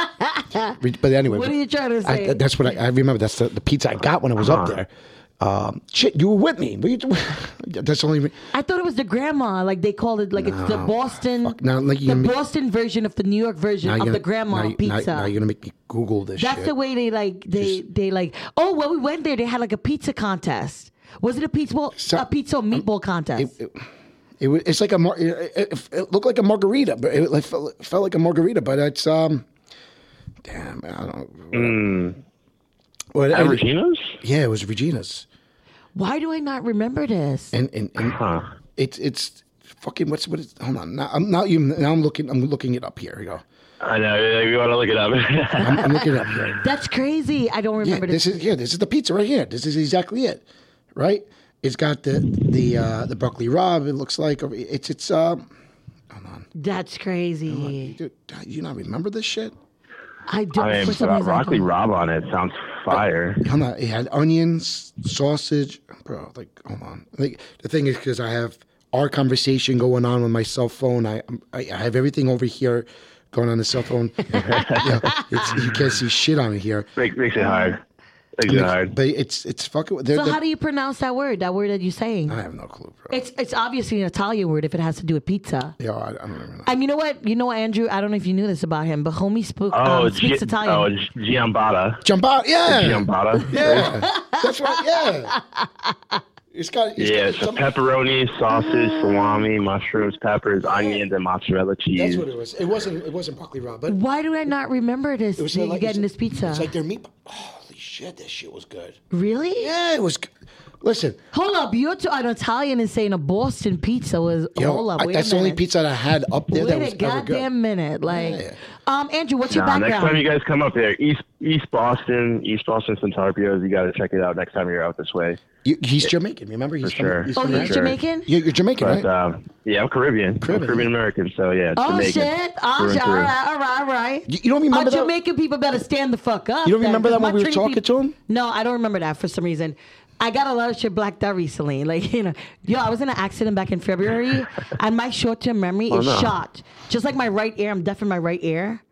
But anyway, What are you trying to I, say? that's what I, I remember. That's the, the pizza I got when I was up Uh-huh. there. Um, shit, you were with me. Were you, that's only. re- I thought it was the grandma. Like they called it, like it's the Boston, fuck. Now, like, the make- Boston version of the New York version of you're the grandma now, pizza. Now, now you're gonna make me Google this That's shit. the way they like they they like. Oh, when we went there, they had like a pizza contest. Was it a pizza well, So- a pizza meatball contest? It, was, it's like a mar- it, it, it looked like a margarita, but it like felt, it felt like a margarita, but it's um, damn, I don't. Mm. Well, At it- Regina's? yeah, it was Regina's, Why do I not remember this? and and, and Huh. it's it's fucking what's what is hold on now I'm now you now I'm looking I'm looking it up here. You go. I know. You want to look it up. I'm, I'm looking it up here. That's crazy. I don't Yeah, remember this is here. This is the pizza right here. This is exactly it, right? It's got the the uh, the broccoli rabe. It looks like it's it's. Um, Hold on. That's crazy. dude, you not remember this shit? I don't. I mean, for some uh, broccoli don't. rob on it sounds fire. Hold on. It had onions, sausage, bro. Like, hold on. Like the thing is, because I have our conversation going on with my cell phone. I I, I have everything over here going on the cell phone. yeah, it's, you can't see shit on it here. Make, makes it hard. Makes it hard. But it's it's fucking. they're- So they're- how do you pronounce that word? That word that you're saying? I have no clue, bro. It's it's obviously an Italian word if it has to do with pizza. yeah, I, I don't even know. And you know what? You know what, Andrew? I don't know if you knew this about him, but homie spoke, Oh, um, speaks Gi- Italian. oh, Gi- Giambata. Jump out, yeah, Giambata. yeah. That's right, yeah. It's got it's Yeah, got it's a some- pepperoni, sausage, salami, mushrooms, peppers, onions, and mozzarella cheese. That's what it was. It wasn't. It wasn't broccoli raw, but Why do I not remember this? it was you like getting this pizza? It's like their meat. Holy shit, this shit was good. really? Yeah, it was. G- Listen, Hold up, you're to an Italian and saying a Boston pizza was. yo, hold up, I- that's the only pizza that I had up there that Wait was a ever good. goddamn minute, like, Yeah. um, Andrew, what's your Nah, next time you guys come up there, East East Boston, East Boston Santarpio's, you got to check it out next time you're out this way. You, he's Jamaican. Remember, he's For from, sure. He's oh, from you're. Jamaican? You're, you're Jamaican, But right? um, yeah, I'm Caribbean. Caribbean. I'm Caribbean American, so yeah, it's Oh Jamaican. shit! Oh Through and shit! All through. right, all right, all right. You, you don't remember Our that? Jamaican people better stand the fuck up. You don't then, remember 'cause that when my we were Trini talking peop- to him? No, I don't remember that for some reason. I got a lot of shit blacked out recently. Like, you know, yo, I was in an accident back in February and my short term memory is no. shot. Just like my right ear, I'm deaf in my right ear.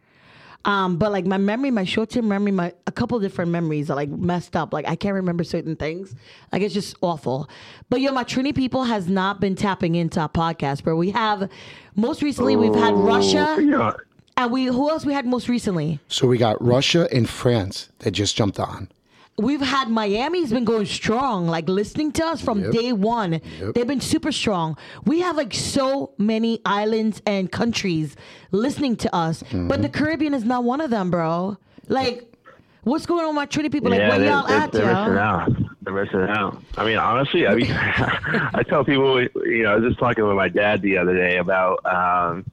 Um, but like my memory, my short term memory, my a couple different memories are like messed up. Like I can't remember certain things. Like it's just awful. But yo, my Trini people has not been tapping into our podcast, bro. We have most recently we've had Russia You know, and we who else we had most recently? So we got Russia and France that just jumped on. We've had Miami's been going strong, like listening to us from Yep. day one. Yep. They've been super strong. We have like so many islands and countries listening to us, Mm-hmm. but the Caribbean is not one of them, bro. Like, what's going on with my Trinity people? Like, yeah, where they're, y'all they're, at, they're missing yo? out. They're missing out. I mean, honestly, I mean, I tell people, you know, I was just talking with my dad the other day about, um,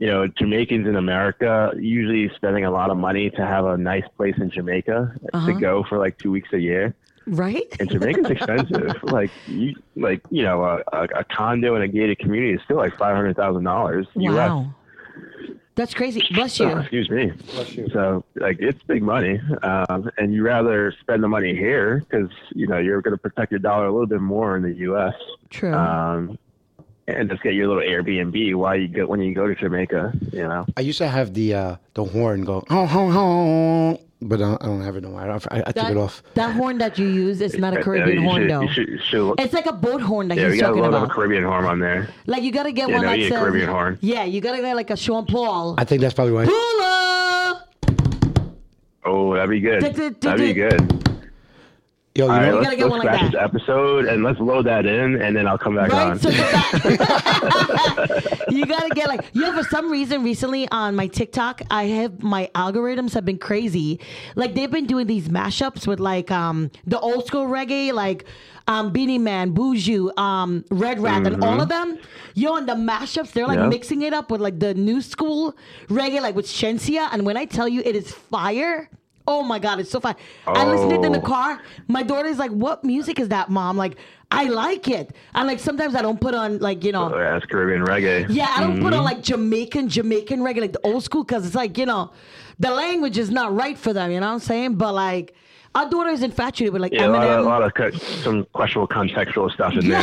you know, Jamaicans in America usually spending a lot of money to have a nice place in Jamaica Uh-huh. to go for like two weeks a year. Right? And Jamaica's expensive. like you, like you know, a, a, a condo in a gated community is still like five hundred thousand dollars U.S. Wow. That's crazy. Bless you. Oh, excuse me. Bless you. So, like, it's big money, um, and you rather spend the money here because you know you're going to protect your dollar a little bit more in the U.S. True. Um, and just get your little Airbnb while you go when you go to Jamaica. You know, I used to have the uh, the horn go oh ho ho, but I don't, I don't have it no more. I, don't- I, I took that, it off. that horn that you use is not a Caribbean you horn, should, though. You should, you should It's like a boat horn that yeah, we he's got a talking little of a. Caribbean horn on there. Like you gotta get Yeah, one no, that you need a says, Caribbean horn. Yeah, you gotta get like a Sean Paul. I think that's probably why. Pula. Oh, that'd be good. Did- did- That'd be good. Yo, you All right, know, gotta let's, get let's one like scratch that. this episode and let's load that in, and then I'll come back on. So that- you gotta get like yeah. For some reason, recently on my TikTok, I have my algorithms have been crazy. Like they've been doing these mashups with like um the old school reggae, like um Beenie Man, Buju, um Red Rat, and all of them. Yo, and the mashups, they're like Yeah. mixing it up with like the new school reggae, like with Shenseea. And when I tell you, it is fire. Oh my god, it's so fun. I listen to it in the Oh. car. My daughter's like, "What music is that, mom?" Like, I like it. And like sometimes I don't put on like you know, Oh, yeah, Caribbean reggae. yeah, I don't Mm-hmm. put on like Jamaican Jamaican reggae, like the old school, because it's like you know, the language is not right for them. You know what I'm saying? But like, our daughter is infatuated with like Yeah, a lot, of, a lot of co- some questionable contextual stuff in there.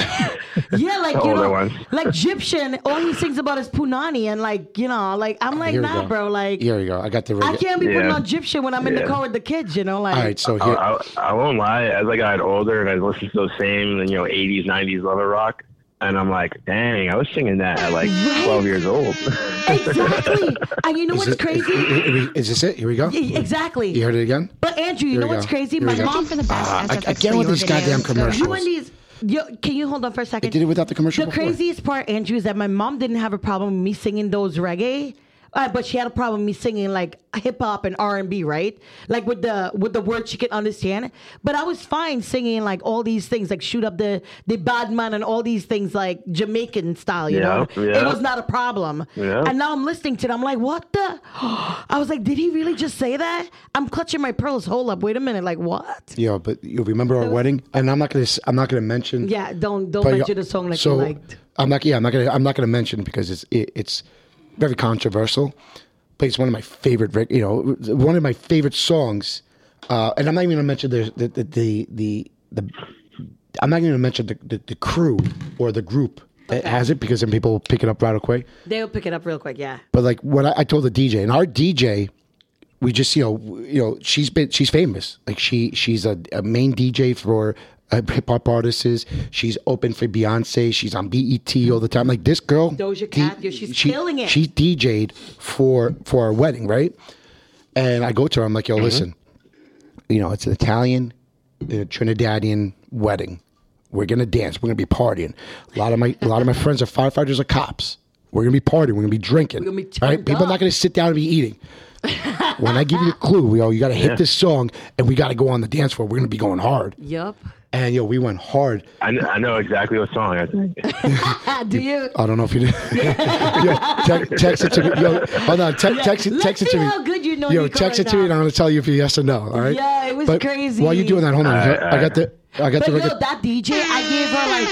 yeah, like The you older know, ones. like Egyptian. All he sings about is punani, and like you know, like I'm like, here nah, go. bro. Like Here we go. I got the. Right. I can't be putting on Egyptian when I'm in the car with the kids. You know, like All right, so I, here. I, I won't lie. As I got older and I listened to those same, you know, 80s, 90s lover rock, and I'm like, dang, I was singing that at like Right. 12 years old. exactly. and you know Is what's it- crazy? Is this it? Here we go. Exactly. You heard it again? But Andrew, you Here know we what's go. crazy? Here My we go. mom. for the best Ah, I- again with these goddamn commercials. You and these. Yo, can you hold on for a second? I did it without the commercial The before. craziest part, Andrew, is that my mom didn't have a problem with me singing those reggae Uh, but she had a problem with me singing like hip hop and R and B, right? Like with the with the words she could understand. But I was fine singing like all these things, like shoot up the the bad man and all these things, like Jamaican style. You Yeah, know, yeah. it was not a problem. Yeah. And now I'm listening to it. I'm like, what the? I was like, did he really just say that? I'm clutching my pearls. Hold up, wait a minute. Like what? Yeah, but you remember our wedding? And I'm not gonna. I'm not gonna mention. Yeah, don't don't mention the song like so you liked. I'm not. Yeah, I'm not gonna. I'm not gonna mention because it's it, it's very controversial. Plays one of my favorite. You know, one of my favorite songs. Uh, and I'm not even gonna mention the the the the. the, the I'm not gonna mention the, the, the crew or the group that has it because then people will pick it up right away. They'll pick it up real quick. Yeah. But like what I, I told the DJ, and our DJ, we just you know you know she's been she's famous. Like she she's a, a main DJ for uh, hip hop artists. She's open for Beyonce. She's on BET all the time. Like this girl, Doja Cat, yo, she's she, killing it. She DJ'd for for our wedding, right? And I go to her. I'm like, yo, listen, you know, it's an Italian, uh, Trinidadian wedding. We're gonna dance. We're gonna be partying. A lot of my a lot of my friends are firefighters or cops. We're gonna be partying. We're gonna be drinking. We're gonna be right? turned People are up. not gonna sit down and be eating. when I give you a clue, yo, you gotta hit this song and we gotta go on the dance floor. We're gonna be going hard. Yup. And yo, we went hard. I, kn- I know exactly what song I think. Do you? I don't know if you did. yo, te- text it to me. Yo, hold on. Te- text it. Let's Text it see to me. how good you know Yo, Nico text right it to me, and I'm gonna tell you if you yes or no. All right. Yeah, it was but crazy. While you doing that, hold on. Alright, I got the. I got But the yo, record. that DJ, I gave her like,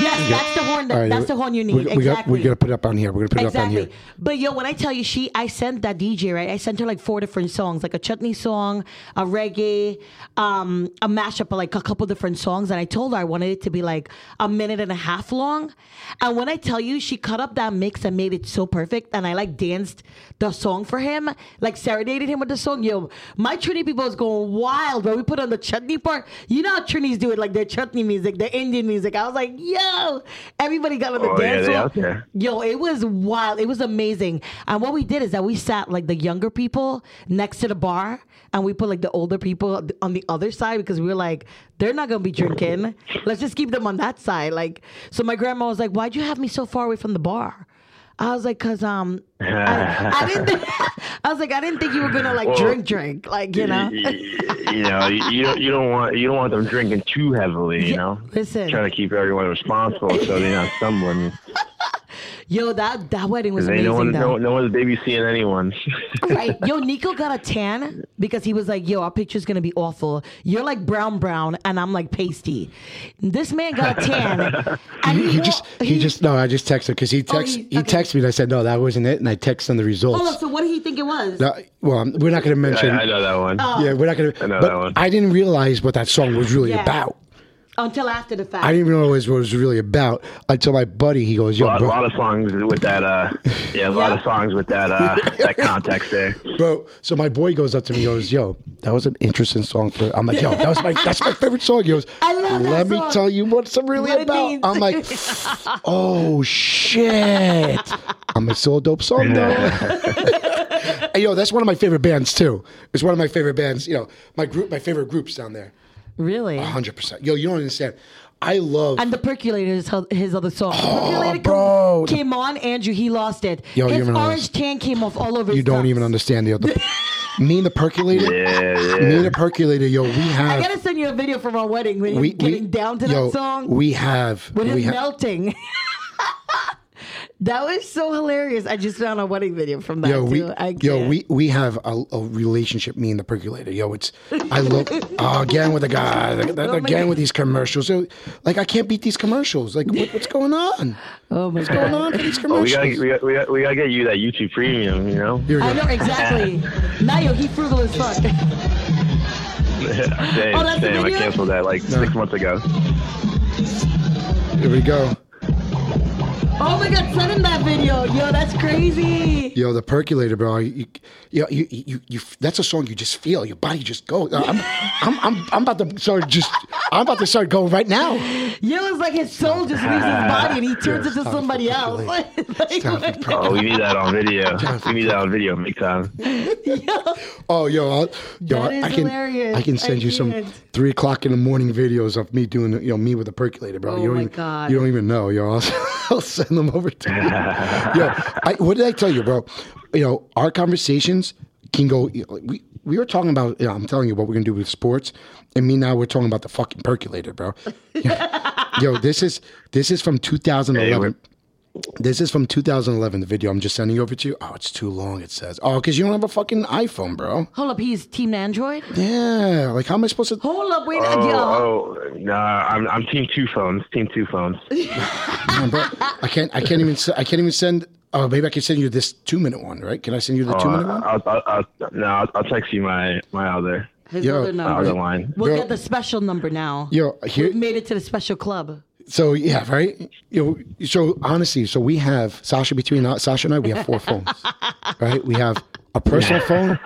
yes, that's the horn. That, right, that's the horn you need. We, we got. exactly. We gotta put it up on here. We're gonna put it up on here. But yo, when I tell you she I sent that DJ, right? I sent her like four different songs, like a chutney song, a reggae, um, a mashup of like a couple different songs. And I told her I wanted it to be like a minute and a half long. And when I tell you she cut up that mix and made it so perfect, and I like danced the song for him, like serenaded him with the song. Yo, my Trini people is going wild when we put on the chutney part. You know how Trinis do it, like their chutney music, their Indian music. I was like, yo, everybody got on the Oh, dance they floor. Yo, it was wild. It was amazing. And what we did is that we sat like the younger people next to the bar, and we put like the older people on the other side because we were like, they're not gonna be drinking. Let's just keep them on that side. Like, so my grandma was like, "Why'd you have me so far away from the bar?" I was like, "Cause um, I, I didn't. Think, I was like, I didn't think you were gonna like Well, drink, drink, like you know." you, you know, you, you don't you don't want you don't want them drinking too heavily. You know, listen. trying to keep everyone responsible so they're not stumbling. Yo, that that wedding was amazing. no one though. no, no one's babysitting anyone. right. Yo, Nico got a tan because he was like, yo, our picture's gonna be awful. You're like brown brown and I'm like pasty. This man got a tan. And He, he wa- just. He just. No, I just texted because he Oh, text. he- he okay. texted me and I said no, that wasn't it, and I texted him the results. Hold up, so what did he think it was? No, well, um, we're not gonna mention. I, I know that one. Oh. Yeah, we're not gonna. I know but that one. I didn't realize what that song was really Yeah. about. Until after the fact. I didn't even know what it was, what it was really about until my buddy. He goes, a "Yo, lot, bro, lot of songs with that. Uh, yeah, a lot of songs with that. Uh, that context there. bro." So my boy goes up to me, and goes, "Yo, that was an interesting song for." I'm like, "Yo, that was my that's my favorite song." He goes, I love that Let me song. tell you what it's really What about. means. I'm like, "Oh shit!" I'm like, "So dope song though." Hey, yo, that's one of my favorite bands too. It's one of my favorite bands. You know, my group, my favorite groups down there. Really? Hundred percent. Yo, you don't understand. I love. And the percolator is his- his other song. Oh, percolator Oh, bro. came on, Andrew, he lost it. Yo, you his orange this. tan came off all over his you don't tux. even understand the other. me and the percolator. Yeah, Me yeah. and the percolator. Yo, we have. I gotta send you a video from our wedding when we, he's getting we, down to yo, that song. We have. with him we have melting. that was so hilarious. I just found a wedding video from that Yo, we, too. I yo, can't. we, we have a, a relationship. Me and the percolator. Yo, it's I love oh, again with the guy the- the- Oh again God. with these commercials. So, like I can't beat these commercials. Like what, what's going on? oh my What's going on for these Well, we commercials? gotta, we gotta, we gotta, we gotta get you that YouTube Premium. You know. Here we I know exactly. Nayo, he frugal as fuck. same, Oh, that's the same. I video? canceled that like six months ago. Here we go. Oh my god, send him that video. Yo, that's crazy. Yo, the percolator, bro. You, you, you, you, you, that's a song you just feel. Your body just goes. I'm, I'm, I'm, I'm about to start just I'm about to start going right now. Yo, it's like his soul just leaves his body and he turns into stop somebody else. It's Like, Oh, we need that on video. we need that on video big time. Oh, yo, I'll, yo, That is I can, hilarious. I can send I you some three o'clock in the morning videos of me doing, you know, me with a percolator, bro. Oh you don't my even, God. you don't even know, yo. I'll, I'll send them over to you. yo, I, what did I tell you, bro? You know, our conversations can go. you know, We we were talking about. You know, I'm telling you what we're gonna do with sports, and me now we're talking about the fucking percolator, bro. yo, this is this is from 2011. This is from 2011. The video I'm just sending over to you. Oh, it's too long. It says. Oh, because you don't have a fucking iPhone, bro. Hold up, he's Team Android? Yeah. Like, how am I supposed to? Hold up, wait. yo. Oh, oh, no, I'm I'm team two phones. Team two phones. Man, bro, I can't. I can't even. I can't even send. Oh, maybe I can send you this two minute one, right? Can I send you the two Uh, minute one? I'll, I'll, I'll, no, I'll, I'll text you my my other His Yo, other my number. other line. We'll Bro. get the special number now. Yo, here. We've made it to the special club. So yeah, right. You know, so honestly, so we have Sasha between us, Sasha and I. We have four phones, right? We have a personal phone,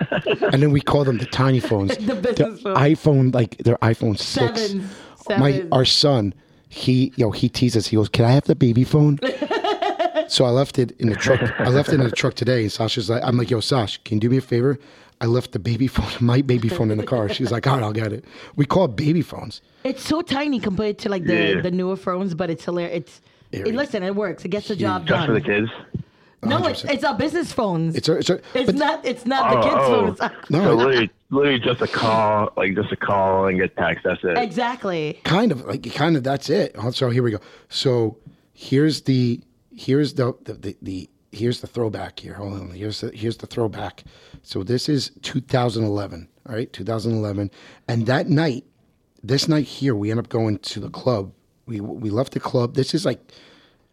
and then we call them the tiny phones. The business phone. iPhone, like they're iPhone six. Sevens. My our son, he yo he teases. He goes, "Can I have the baby phone?" so I left it in the truck. I left it in the truck today, and Sasha's like, "I'm like, yo, Sash, can you do me a favor?" I left the baby phone, my baby phone, in the car. She's like, "All right, I'll get it." We call it baby phones. It's so tiny compared to like the, Yeah. the newer phones, but it's hilarious. It's it, listen, it works. It gets the job done. Just for the done. kids. No, it's it's our business phones. It's a, it's a, It's but not. It's not the Oh, kids' oh. phones. no, So literally, literally just a call, like just a call and get text. That's it. Exactly. kind of like kind of that's it so here we go so here's the here's the the, the, the here's the throwback here. Hold on. Here's the here's the throwback. So this is 2011 all right? 2011 and that night this night here we end up going to the club. We we left the club. This is like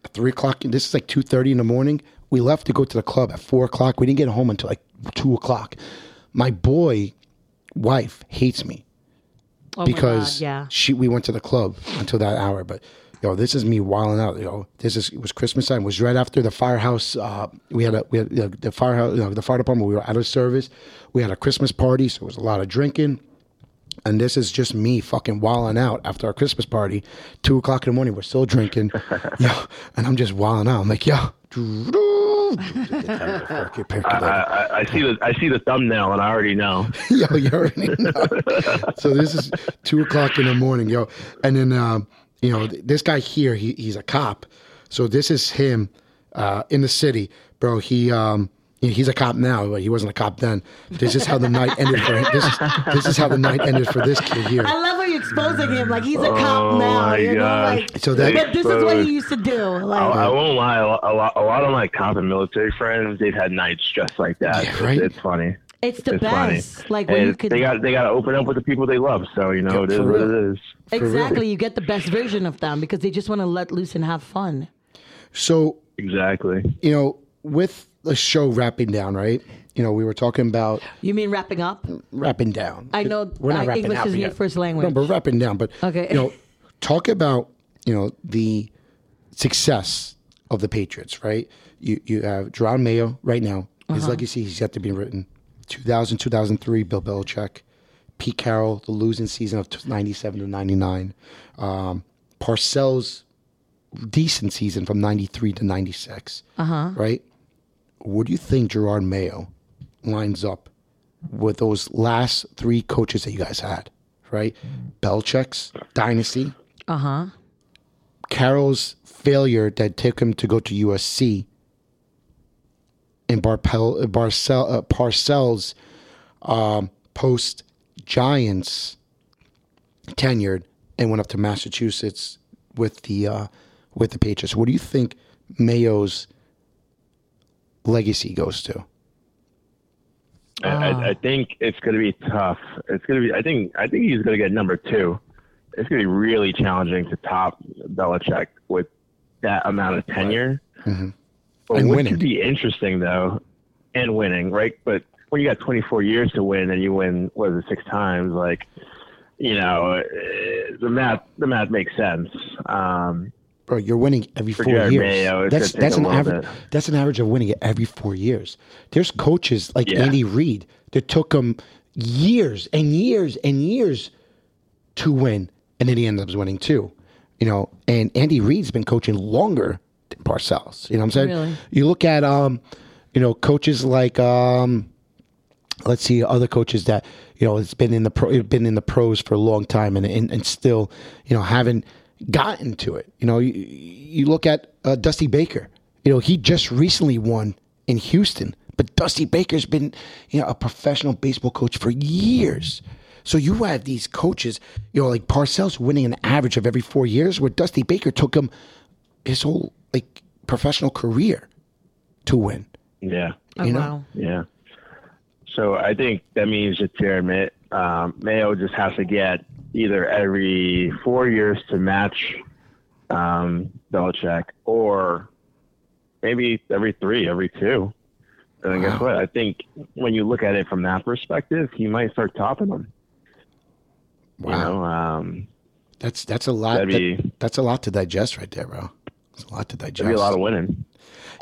three o'clock. This is like 2.30 in the morning. We left to go to the club at four o'clock. We didn't get home until like two o'clock. My boy wife hates me Oh because my God, yeah. she we went to the club until that hour. But yo, this is me wilding out. Yo, this is it was Christmas time. It was right after the firehouse. Uh, we had a we had you know, the firehouse. You know, the fire department. We were out of service. We had a Christmas party, so it was a lot of drinking. And this is just me fucking wilding out after our Christmas party. Two o'clock in the morning, we're still drinking. yo, and I'm just wilding out. I'm like, yo. I, I, I see the I see the thumbnail and I already know. yo, you already know. so this is two o'clock in the morning, yo. And then, um, you know, th- this guy here, he, he's a cop. So this is him uh, in the city, bro. He um, he's a cop now, but he wasn't a cop then. This is how the night ended for him. This is this is how the night ended for this kid here. I love how you're exposing him. Like he's a cop Oh now. my You know, like, So that- but this is what he used to do. I, Like, I won't lie. A lot, a lot, a lot of my cop and military friends, they've had nights just like that. Yeah, right? It's, it's funny. It's the It's best. funny. Like when you could they got they got to open up with the people they love. So you know Yeah, it is for what it is. exactly you get the best version of them because they just want to let loose and have fun. So Exactly. you know, with the show wrapping down, right? You know, we were talking about You mean wrapping up? wrapping down. I know, we're not uh, wrapping English up isn't your first language. No, we're wrapping down. But Okay. you know, talk about you know the success of the Patriots, right? You you have Jerod Mayo right now. Uh-huh. His legacy is yet to be written. 2000, 2003, Bill Belichick. Pete Carroll, the losing season of 97 to 99. Um, Parcells, decent season from 93 to 96. Uh-huh. Right? What do you think Gerard Mayo lines up with those last three coaches that you guys had? Right? Belichick's dynasty, Uh huh. Carroll's failure that took him to go to USC, and Barpel, Barcel, uh, Parcells um, post Giants tenured and went up to Massachusetts with the uh, with the Patriots. What do you think Mayo's legacy goes to? I, I, I think it's going to be tough. It's going to be. I think. I think he's going to get number two. It's going to be really challenging to top Belichick with that amount of tenure. But Mm-hmm. And winning. could be interesting though, and winning, right? But when you got 24 years to win and you win, what is it, six times? Like, you know, eh, the math. The math makes sense. Um, Bro, you're winning every four Jerod years. Mayo, that's that's an average. bit. That's an average of winning it every four years. There's coaches like Yeah. Andy Reid that took them years and years and years to win, and then he ends up winning two. You know, and Andy Reid's been coaching longer than Parcells. You know what I'm saying? Really? You look at um, you know, coaches like um, let's see other coaches that you know it's been in the pro been in the pros for a long time and and, and still you know haven't gotten to it you know you, you look at uh, dusty baker you know he just recently won in houston but dusty baker's been you know a professional baseball coach for years so you have these coaches you know like parcells winning an average of every four years where dusty baker took him his whole like professional career to win Yeah. Oh, You know? wow. Yeah. So I think that means that Jerod May, um, Mayo just has to get either every four years to match um, Belichick, or maybe every three, every two. And then guess what? I think when you look at it from that perspective, he might start topping them. You Wow. know, um, That's that's a lot. That'd be- that- that's a lot to digest right there, bro. It's a lot to digest. There'd be a lot of winning.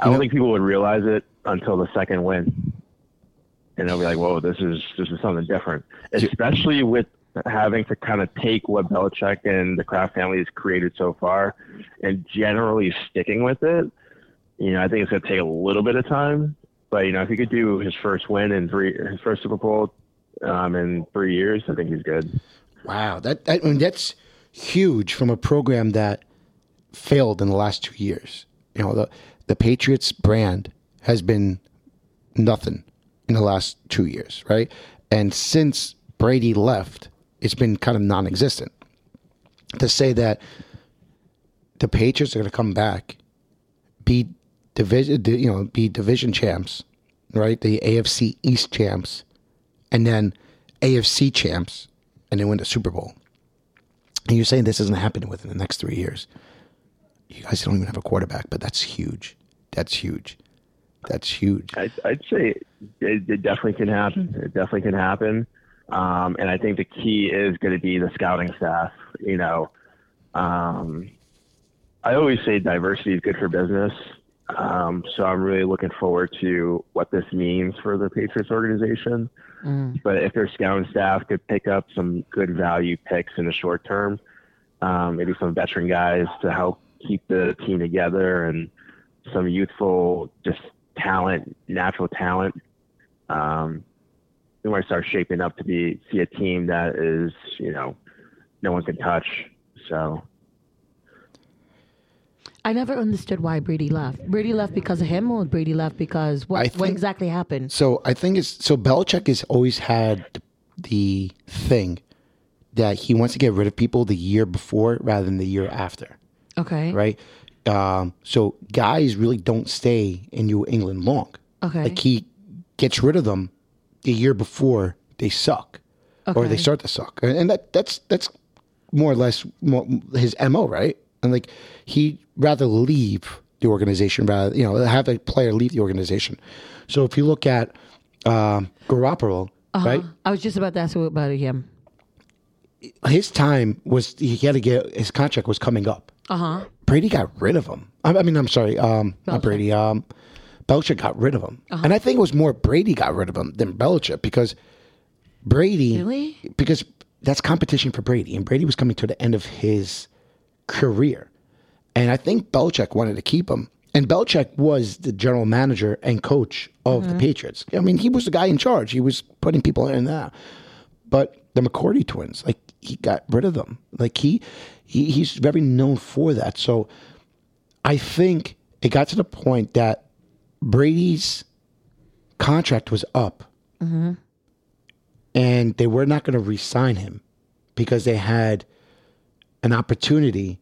I don't think people would realize it until the second win, and they'll be like, "Whoa, this is this is something different." Especially with having to kind of take what Belichick and the Kraft family has created so far, and generally sticking with it. You know, I think it's going to take a little bit of time, but you know, if he could do his first win in three, his first Super Bowl um, in three years, I think he's good. Wow, that, that I mean, that's huge from a program that failed in the last two years. You know, the the Patriots brand has been nothing in the last two years, right? And since Brady left, it's been kind of non-existent. To say that the Patriots are going to come back, be division, you know, be division champs, right? The AFC East champs, and then AFC champs, and then win the Super Bowl. And you're saying this isn't happening within the next three years. You guys don't even have a quarterback, but that's huge. That's huge. That's huge. I'd, I'd say it, it definitely can happen. It definitely can happen. Um, and I think the key is going to be the scouting staff. You know, um, I always say diversity is good for business. Um, so I'm really looking forward to what this means for the Patriots organization. But if their scouting staff could pick up some good value picks in the short term, um, maybe some veteran guys to help keep the team together and some youthful just talent, natural talent. Um, we might start shaping up to be see a team that is, you know, no one can touch. So I never understood why Brady left. Brady left because of him, or Brady left because what? I what exactly happened? So I think it's so Belichick has always had the thing that he wants to get rid of people the year before rather than the year after, Okay. right? Um, so guys really don't stay in New England long. Okay. Like he gets rid of them the year before they suck, or they start to suck, and that that's that's more or less more, his mo, right? And like he rather leave the organization rather you know have a player leave the organization. So if you look at um, Garoppolo, right, I was just about to ask about him. his time was he had to get his contract was coming up. Uh huh. Brady got rid of him. I, I mean, I'm sorry, um, not Brady. Um, Belichick got rid of him, and I think it was more Brady got rid of him than Belichick because Brady, Really? because that's competition for Brady, and Brady was coming to the end of his career, and I think Belichick wanted to keep him. And Belichick was the general manager and coach of the Patriots. I mean, he was the guy in charge. He was putting people in and out. But the McCourty twins, like he got rid of them. Like he, he he's very known for that. So I think it got to the point that Brady's contract was up, and they were not going to re-sign him because they had an opportunity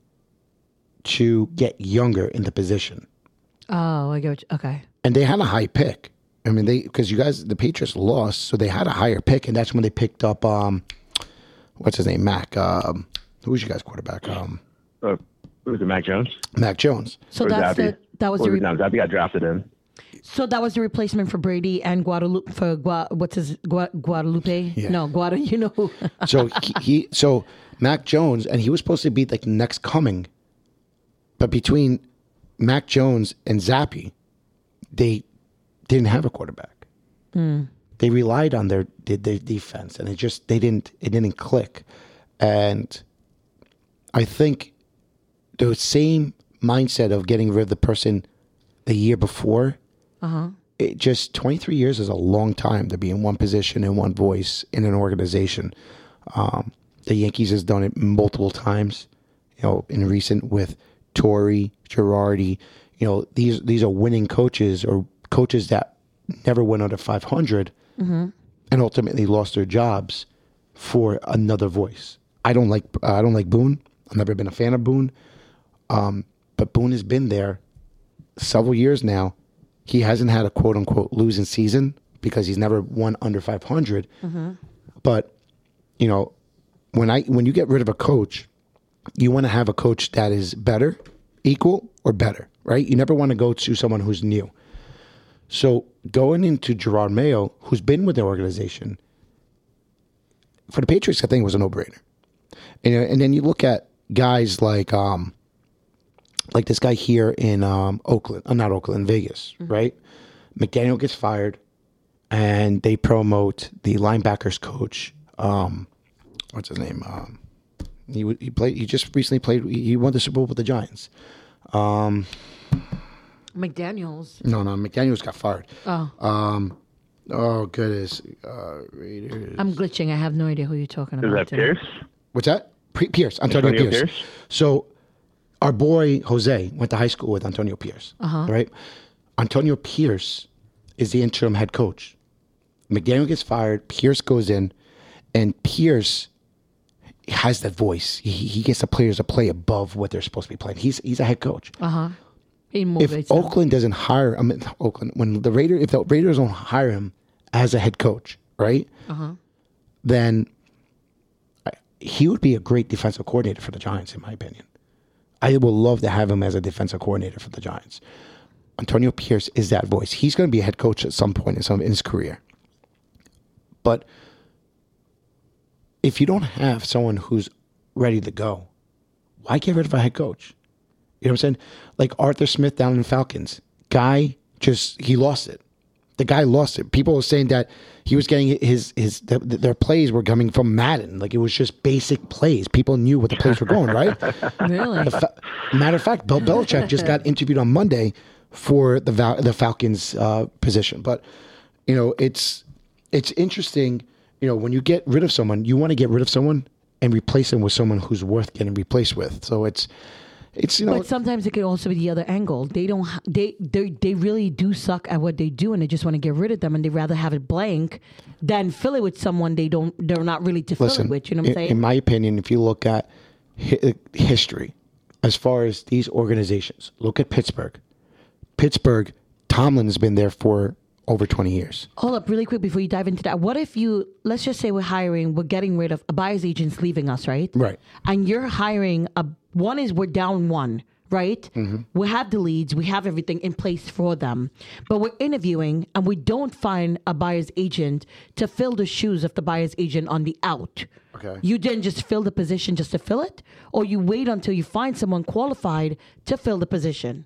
to get younger in the position, Oh, I get. You, okay. and they had a high pick. I mean, they because you guys the Patriots lost, so they had a higher pick, and that's when they picked up um, what's his name, Mac. Um, who's your guys quarterback? Um, uh, was it Mac Jones? Mac Jones. So Or that's Zappe? the that was Or the re- no, Zappe got drafted in. so that was the replacement for Brady and Guadalupe for Gua, what's his Gua, Guadalupe? Yeah. No, Guada. You know? So he, he so Mac Jones, and he was supposed to be like next coming, but between Mac Jones and Zappe, they didn't have a quarterback. They relied on their, their their defense, and it just they didn't it didn't click, and I think the same mindset of getting rid of the person the year before. Uh It just 23 years is a long time to be in one position and one voice in an organization. Um, the Yankees has done it multiple times, you know, in recent with Torre, Girardi. You know, these these are winning coaches or coaches that never went under 500 and ultimately lost their jobs for another voice. I don't like I don't like Boone. I've never been a fan of Boone, um, but Boone has been there several years now. He hasn't had a quote unquote losing season because he's never won under 500. But you know, when I when you get rid of a coach, you want to have a coach that is better, equal, or better, right? You never want to go to someone who's new. So going into Gerard Mayo, who's been with the organization for the Patriots, I think was a no brainer. And, uh, and then you look at guys like um, like this guy here in um, Oakland, uh, not Oakland, Vegas, right? McDaniel gets fired, and they promote the linebackers coach. Um, what's his name? Um, he he played. He just recently played. He won the Super Bowl with the Giants. McDaniels. No, no, McDaniel's got fired. Oh, Oh goodness, uh, Raiders. I'm glitching. I have no idea who you're talking about. Is about. that today. Pierce? What's that? P- Pierce, Antonio, Antonio Pierce. Pierce? So, our boy Jose went to high school with Antonio Pierce. Uh-huh. Right? Antonio Pierce is the interim head coach. McDaniel gets fired. Pierce goes in, and Pierce has that voice. He, he gets the players to play above what they're supposed to be playing. He's he's a head coach. He if. Oakland doesn't hire, I mean Oakland, when the Raiders, if the Raiders don't hire him as a head coach, right? Then he would be a great defensive coordinator for the Giants, in my opinion. I would love to have him as a defensive coordinator for the Giants. Antonio Pierce is that voice. He's going to be a head coach at some point in some in his career. But if you don't have someone who's ready to go, why get rid of a head coach? You know what I'm saying? Like Arthur Smith down in Falcons. Guy just he lost it. The guy lost it. People were saying that he was getting his his th their plays were coming from Madden. Like it was just basic plays. People knew what the plays were going, right? Really? Fa- matter of fact, Bill Belichick just got interviewed on Monday for the Val- the Falcons uh, position. But you know, it's it's interesting. You know, when you get rid of someone, you want to get rid of someone and replace them with someone who's worth getting replaced with. So it's it's you know But sometimes it could also be the other angle. They don't. ha- They they they really do suck at what they do, and they just want to get rid of them, and they rather have it blank than fill it with someone they don't. They're not really to fill it with. You know what I'm in, saying? in my opinion, if you look at hi- uh, history, as far as these organizations, look at Pittsburgh. Pittsburgh, Tomlin's been there for over twenty years. Hold up, really quick before you dive into that. What if you? Let's just say we're hiring. We're getting rid of a buyer's agent's leaving us, right? Right. And you're hiring a one is we're down one, right? Mm-hmm. We have the leads, we have everything in place for them, but we're interviewing and we don't find a buyer's agent to fill the shoes of the buyer's agent on the out. Okay. You didn't just fill the position just to fill it, or you wait until you find someone qualified to fill the position.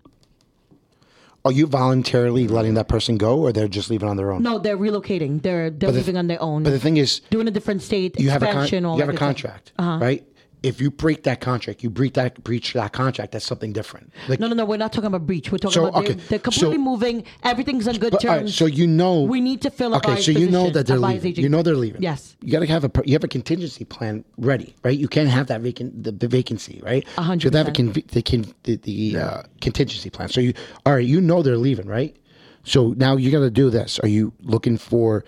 Are you voluntarily letting that person go, or they're just leaving on their own? No, they're relocating. They're they're the- leaving on their own. But the thing is, doing a different state, you have a con- you have a that good stuff. contract, right? If you break that contract, you breach that breach that contract. That's something different. Like, No, no, no. We're not talking about breach. We're talking So, about they're, they're completely so- moving. Everything's on good but, all right, terms. so you know we need to fill Okay, so you know that they're leaving. You know they're leaving. Yes. You got to have a you have a contingency plan ready, right? You can't have that vacant the, the vacancy, right? A hundred So you have a con- the con- the, the uh, contingency plan. So you all right? You know they're leaving, right? So now you got to do this. Are you looking for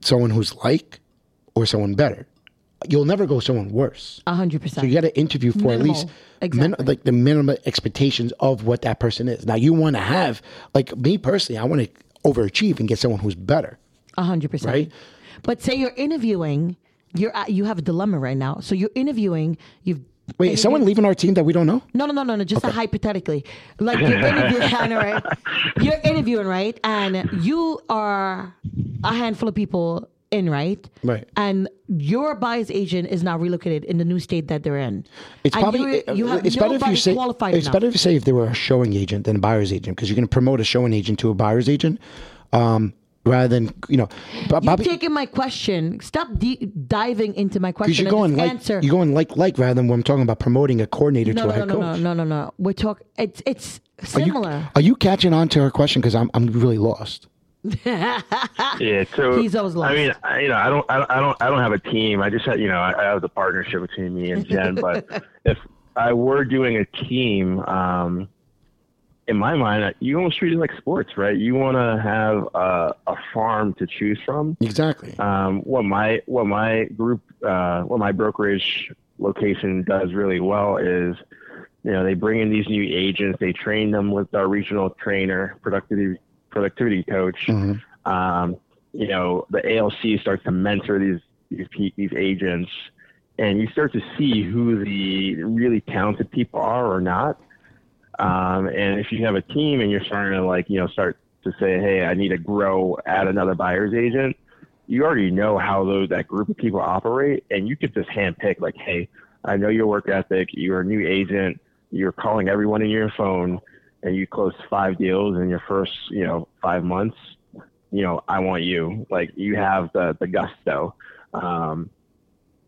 someone who's like or someone better? You'll never go someone worse. A hundred percent. So you got to interview for at least Minimal. min- like the minimum expectations of what that person is. Now you want to have like me personally, I want to overachieve and get someone who's better. A hundred percent. Right? But say you're interviewing, you're at, you have a dilemma right now. So you're interviewing. You've Wait, is someone leaving our team that we don't know? No, no, no, no, no. Just a hypothetically, like you're interviewing, right? You're interviewing, right? And you are a handful of people in, right? Right. And your buyer's agent is now relocated in the new state that they're in. It's And probably you're- you have it's better if you say qualified it's enough. better if you say if they were a showing agent than a buyer's agent because you can promote a showing agent to a buyer's agent. Um, rather than you know. Bob- You're Bobby, taking my question. Stop de- diving into my question. you're going like answer. you're going like like rather than when I'm talking about promoting a coordinator no, to a no, head no, coach. no, no, no, no. We're talking. It's it's Are you, similar. are you catching on to her question? Because I'm I'm really lost. Yeah, so He's always lost. I mean, I, you know, I don't, I don't, I don't, I don't have a team. I just had, you know, I, I have the partnership between me and Jen. but if I were doing a team, um, in my mind, you almost treat it like sports, right? You want to have a, a farm to choose from. Exactly. Um, what my what my group, uh, what my brokerage location does really well is, you know, they bring in these new agents, they train them with our regional trainer, productivity productivity coach. Um, you know, the ALC starts to mentor these these pe- these agents, and you start to see who the really talented people are or not. Um, and if you have a team and you're starting to like, you know, start to say, hey, I need to grow, add another buyer's agent, you already know how those that group of people operate, and you could just handpick like, hey, I know your work ethic. You're a new agent. You're calling everyone in your phone, and you close five deals in your first, you know, five months. You know, I want you. Like you have the the gusto. Um,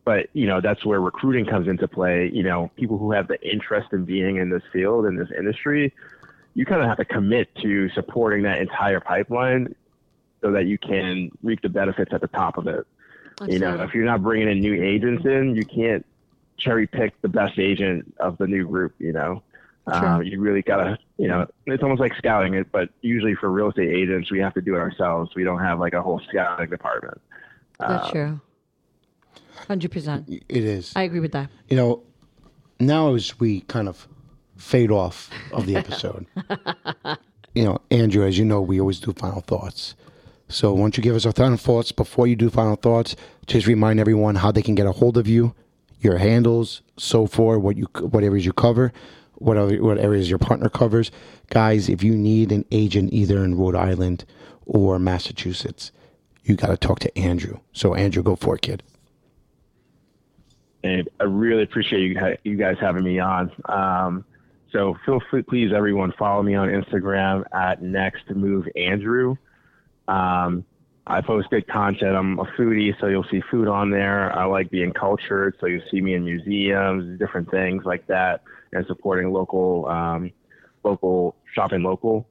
but you know that's where recruiting comes into play you know people who have the interest in being in this field in this industry you kind of have to commit to supporting that entire pipeline so that you can reap the benefits at the top of it you know if you're not bringing in new agents in you can't cherry pick the best agent of the new group you know um, you really gotta you know it's almost like scouting it but usually for real estate agents we have to do it ourselves we don't have like a whole scouting department That's true. Hundred percent. It is. I agree with that. you know, now as we kind of fade off of the episode, you know, Andrew, as you know, we always do final thoughts. So, why don't you give us our final thoughts before you do final thoughts? Just remind everyone how they can get a hold of you, your handles, so forth, what you what areas you cover, what other, what areas your partner covers. Guys, if you need an agent either in Rhode Island or Massachusetts, you got to talk to Andrew. So, Andrew, go for it, kid. and I really appreciate you you guys having me on. Um, so feel free, please, everyone, follow me on Instagram at Next Move Andrew. Um, I post good content. I'm a foodie, so you'll see food on there. I like being cultured, so you'll see me in museums, different things like that, and supporting local, um, local shopping local.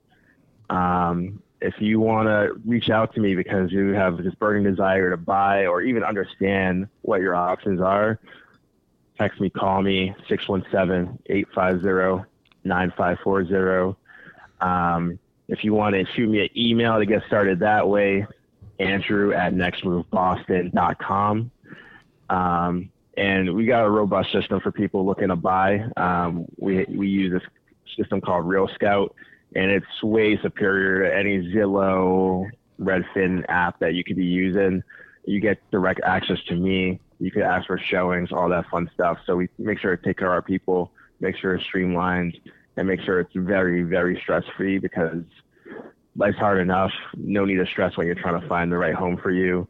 Um, if you want to reach out to me because you have this burning desire to buy or even understand what your options are, text me, call me, 617-850-9540. Um, if you want to shoot me an email to get started that way, Andrew at nextmoveboston.com. Um, and we got a robust system for people looking to buy. Um, we, we use this system called RealScout, and it's way superior to any Zillow, Redfin app that you could be using. You get direct access to me. You can ask for showings, all that fun stuff. So we make sure to take care of our people, make sure it's streamlined, and make sure it's very, very stress free because life's hard enough. No need to stress when you're trying to find the right home for you.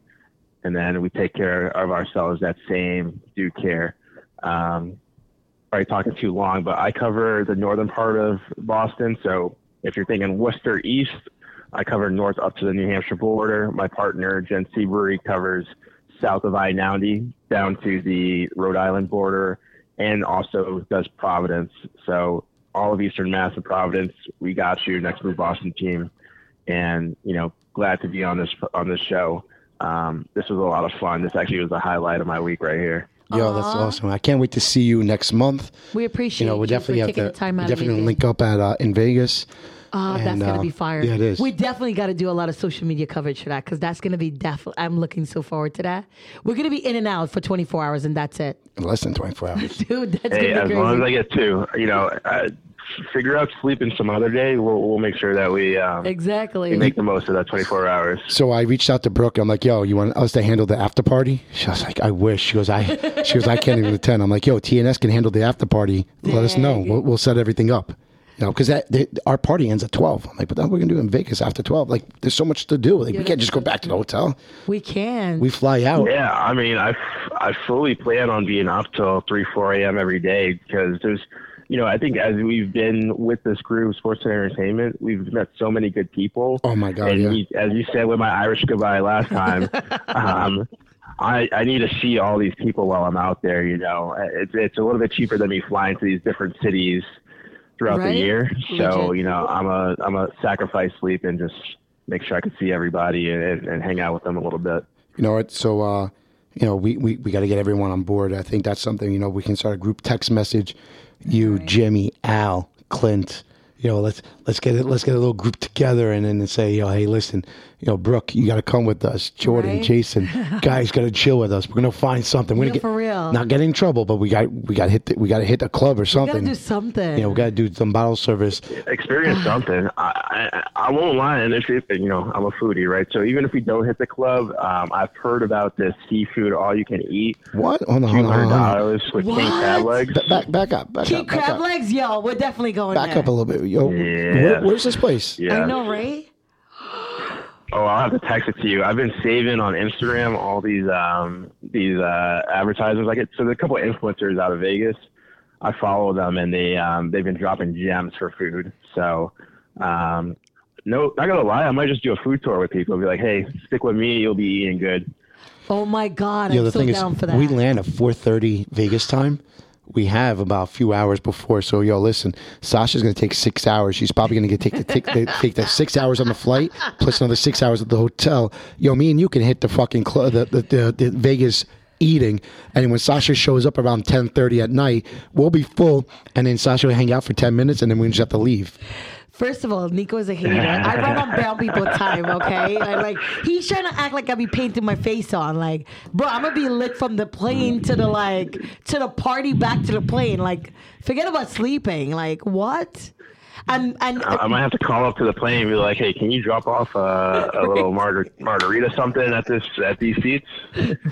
And then we take care of ourselves that same due care. Um, probably talking too long, but I cover the northern part of Boston. So if you're thinking Worcester East, I cover north up to the New Hampshire border. My partner, Jen Seabury, covers south of I-90 down to the Rhode Island border and also does Providence. So all of Eastern Mass and Providence, we got you, Next Move Boston team. And, you know, glad to be on this, on this show. Um, this was a lot of fun. This actually was the highlight of my week right here. Yo, that's awesome. I can't wait to see you next month. We appreciate You know, we you definitely have to time out we definitely gonna link up at uh, in Vegas. Oh, that's And, gonna uh, be fire. yeah, it is. We definitely got to do a lot of social media coverage for that because that's gonna be definitely. I'm looking so forward to that. We're gonna be in and out for 24 hours, and that's it, less than 24 hours. dude. That's Hey, gonna as be long as I get two, you know, uh, figure out sleeping some other day. We'll, we'll make sure that we, um, Exactly. we make the most of that 24 hours. So I reached out to Brooke. I'm like, "Yo, you want us to handle the after party?" She was like, "I wish." She goes, "I." She goes, "I can't even attend." I'm like, "Yo, TNS can handle the after party. Let us know. We'll, we'll set everything up." You know, because that they, our party ends at 12. I'm like, "But then we're gonna do in Vegas after 12. Like, there's so much to do. Like, we can't just go back to the hotel. we can. We fly out. Yeah, I mean, I, I fully plan on being up till 3, 4 a.m. every day because there's you know, I think as we've been with this group, Sports and Entertainment, we've met so many good people. Oh my God, And yeah. you- as you said with my Irish goodbye last time, um, I, I need to see all these people while I'm out there. You know, it's it's a little bit cheaper than me flying to these different cities throughout Right? the year. So Legit. you know, I'm a I'm a sacrifice sleep and just make sure I can see everybody and, and hang out with them a little bit. You know what? So, uh, you know, we, we, we got to get everyone on board. I think that's something, you know, we can start a group text message. You, Jimmy, Al, Clint, you know, let's let's get it let's get a little group together and then say, you know, hey, listen, you know, Brooke, you got to come with us. Jordan, Right? Jason, guys, got to chill with us. We're gonna find something. We're Yeah, gonna get for real. not get in trouble, but we got we got to hit the, we got to hit a club or We something. gotta do something. you know, we got to do some bottle service. experience something. I, I I won't lie, and if, if you know I'm a foodie, right? So even if we don't hit the club, um, I've heard about this seafood all you can eat, What? On, the hold on, hundred hold on. dollars with king crab legs. Ba- Back, back up, back King up, back crab up. legs, yo, we're definitely going Back there. up a little bit, yo. Yeah. Where, where's this place? Yeah. I know, right? Oh, I'll have to text it to you. I've been saving on Instagram all these um these uh advertisers. I get so there's a couple of influencers out of Vegas. I follow them and they um they've been dropping gems for food. So um no, not gonna lie, I might just do a food tour with people. Be like, hey, stick with me, you'll be eating good. Oh my god, Yeah, I'm the so thing is, for that. we land at four thirty Vegas time. We have about a few hours before. So, yo, listen, Sasha's going to take six hours. She's probably going to take the take, the take the six hours on the flight plus another six hours at the hotel. Yo, me and you can hit the fucking cl- the, the, the the Vegas eating, and when Sasha shows up around ten thirty at night, we'll be full, and then Sasha will hang out for ten minutes, and then we just have to leave. First of all, Nico is a hater. I run on brown people time, okay? I, like he's trying to act like I be painting my face on. Like, bro, I'm gonna be lit from the plane to the like to the party back to the plane. Like, forget about sleeping. Like, what? And and I, I might have to call up to the plane and be like, hey, can you drop off uh, a little margar- margarita something at this at these seats?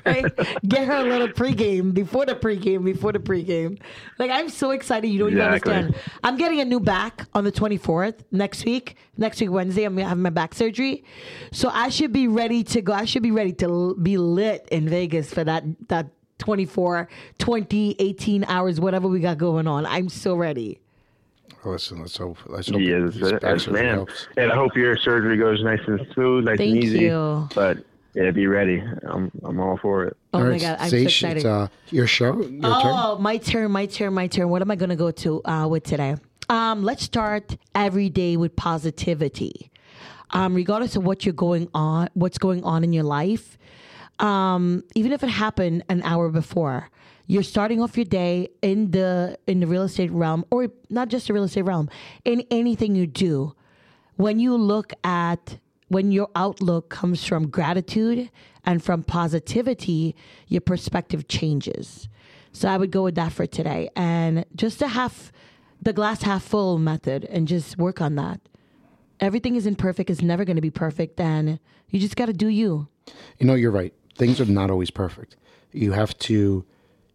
right? Get her a little pregame before the pregame, before the pregame. Like I'm so excited, you don't Exactly. even understand. I'm getting a new back on the 24th next week. Next week Wednesday, I'm having my back surgery, so I should be ready to go. I should be ready to l- be lit in Vegas for that that 24, 20, 18 hours, whatever we got going on. I'm so ready. Listen, let's hope. Let's hope Yes, this back man. helps. And I hope your surgery goes nice and smooth, nice Thank and easy. you. But yeah, be ready. I'm I'm all for it. Oh All my right, god, I'm so excited. it's uh, your show, your turn. Oh, my turn, my turn, my turn. What am I going to go to uh, with today? Um, let's start every day with positivity. Um, regardless of what you're going on, what's going on in your life, um, even if it happened an hour before, you're starting off your day in the in the real estate realm, or not just the real estate realm, in anything you do. When you look at when your outlook comes from gratitude and from positivity, your perspective changes. So I would go with that for today, and just to have the glass half full method, and just work on that. Everything isn't perfect; it's never going to be perfect, and you just got to do you. You know, you're right. Things are not always perfect. You have to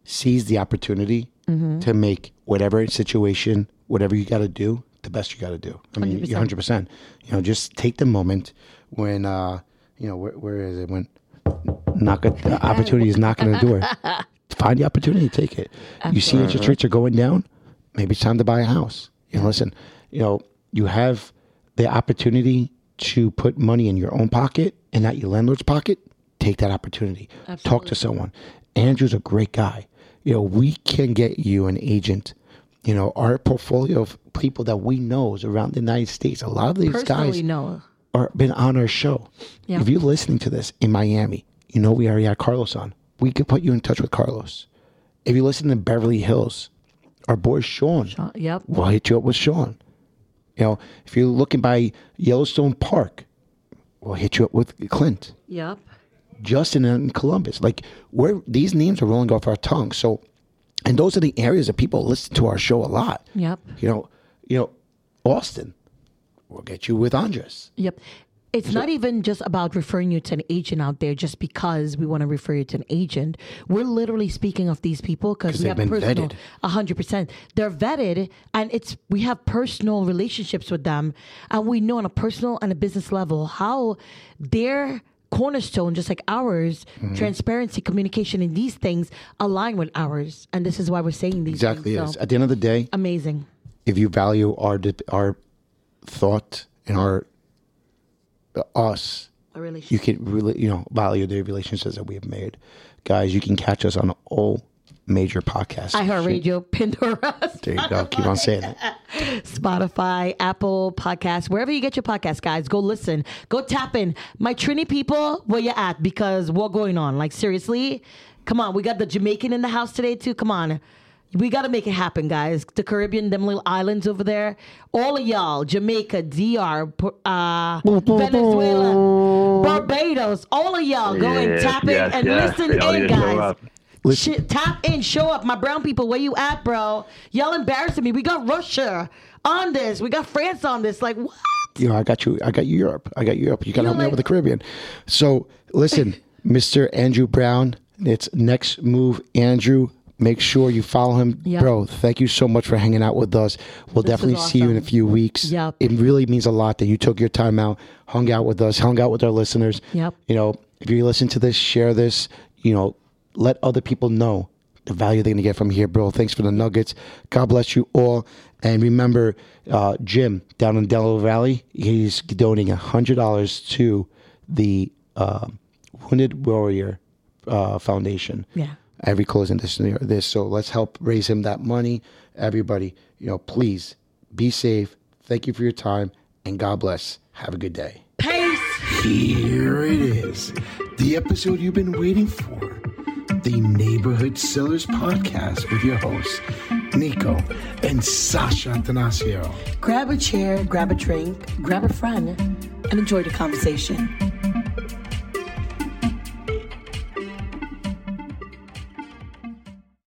seize the opportunity Mm-hmm. to make whatever situation, whatever you got to do, the best you got to do. I mean, 100%. you're 100. percent You know, just take the moment when, uh, you know, where, where is it? When knock the opportunity is knocking on the door. Find the opportunity, take it. You see interest rates are going down. Maybe it's time to buy a house. You know, listen. You know, you have the opportunity to put money in your own pocket and not your landlord's pocket. Take that opportunity. Talk to someone. Andrew's a great guy. You know, we can get you an agent. You know, our portfolio of people that we know is around the United States. A lot of these Personally, guys no. are been on our show. Yeah. If you're listening to this in Miami, you know we already had Carlos on. We could put you in touch with Carlos. If you listen to Beverly Hills, our boy Sean, Uh, yep. we'll hit you up with Sean. You know, if you're looking by Yellowstone Park, we'll hit you up with Clint. Yep. Justin in Columbus. Like we're these names are rolling off our tongue. So and those are the areas that people listen to our show a lot. Yep. You know, you know, Austin, we'll get you with Andres. Yep. It's not even just about referring you to an agent out there just because we want to refer you to an agent. We're literally speaking of these people because we been personal, vetted. a hundred percent. They're vetted, and it's we have personal relationships with them, and we know on a personal and a business level how their cornerstone, just like ours, Mm-hmm. transparency, communication, and these things align with ours. And this is why we're saying these Exactly. things. Is. So, At the end of the day, amazing. if you value our our thought and our us, A relationship. you can really you know value the relationships that we have made. Guys, you can catch us on all major podcasts. iHeartRadio, Pandora, There you go. Keep on saying it. Spotify, Apple Podcasts, wherever you get your podcast, guys, go listen. Go tap in. My Trini people, where you at? Because what going on? Like seriously? Come on, we got the Jamaican in the house today too. Come on. We got to make it happen, guys. The Caribbean, them little islands over there. All of y'all, Jamaica, DR, uh, Venezuela, Barbados, all of y'all, go and Yes, tap in yes, and yes. listen Y'all in, need to guys. Listen- Shit, tap in, show up. My brown people, where you at, bro? Y'all embarrassing me. We got Russia on this. We got France on this. Like, what? You know, I got you. I got you Europe. I got Europe. You got to help me out with the Caribbean. So listen, Mr. Andrew Brown. It's next move, Andrew. Make sure you follow him, Yep. bro. Thank you so much for hanging out with us. We'll This definitely was see you in a few weeks. Yep. It really means a lot that you took your time out, hung out with us, hung out with our listeners. Yep. You know, if you listen to this, share this. You know, let other people know the value they're gonna get from here, bro. Thanks for the nuggets. God bless you all. And remember, uh, Jim down in Delaware Valley, he's donating hundred dollars to the uh, Wounded Warrior uh, Foundation. Yeah. Every closing this this. So let's help raise him that money. Everybody, you know, please be safe. Thank you for your time, and God bless. Have a good day. Pace. Here it is, the episode you've been waiting for. The Neighborhood Sellers Podcast with your hosts, Nico and Sasha Attanasio. Grab a chair, grab a drink, grab a friend, and enjoy the conversation.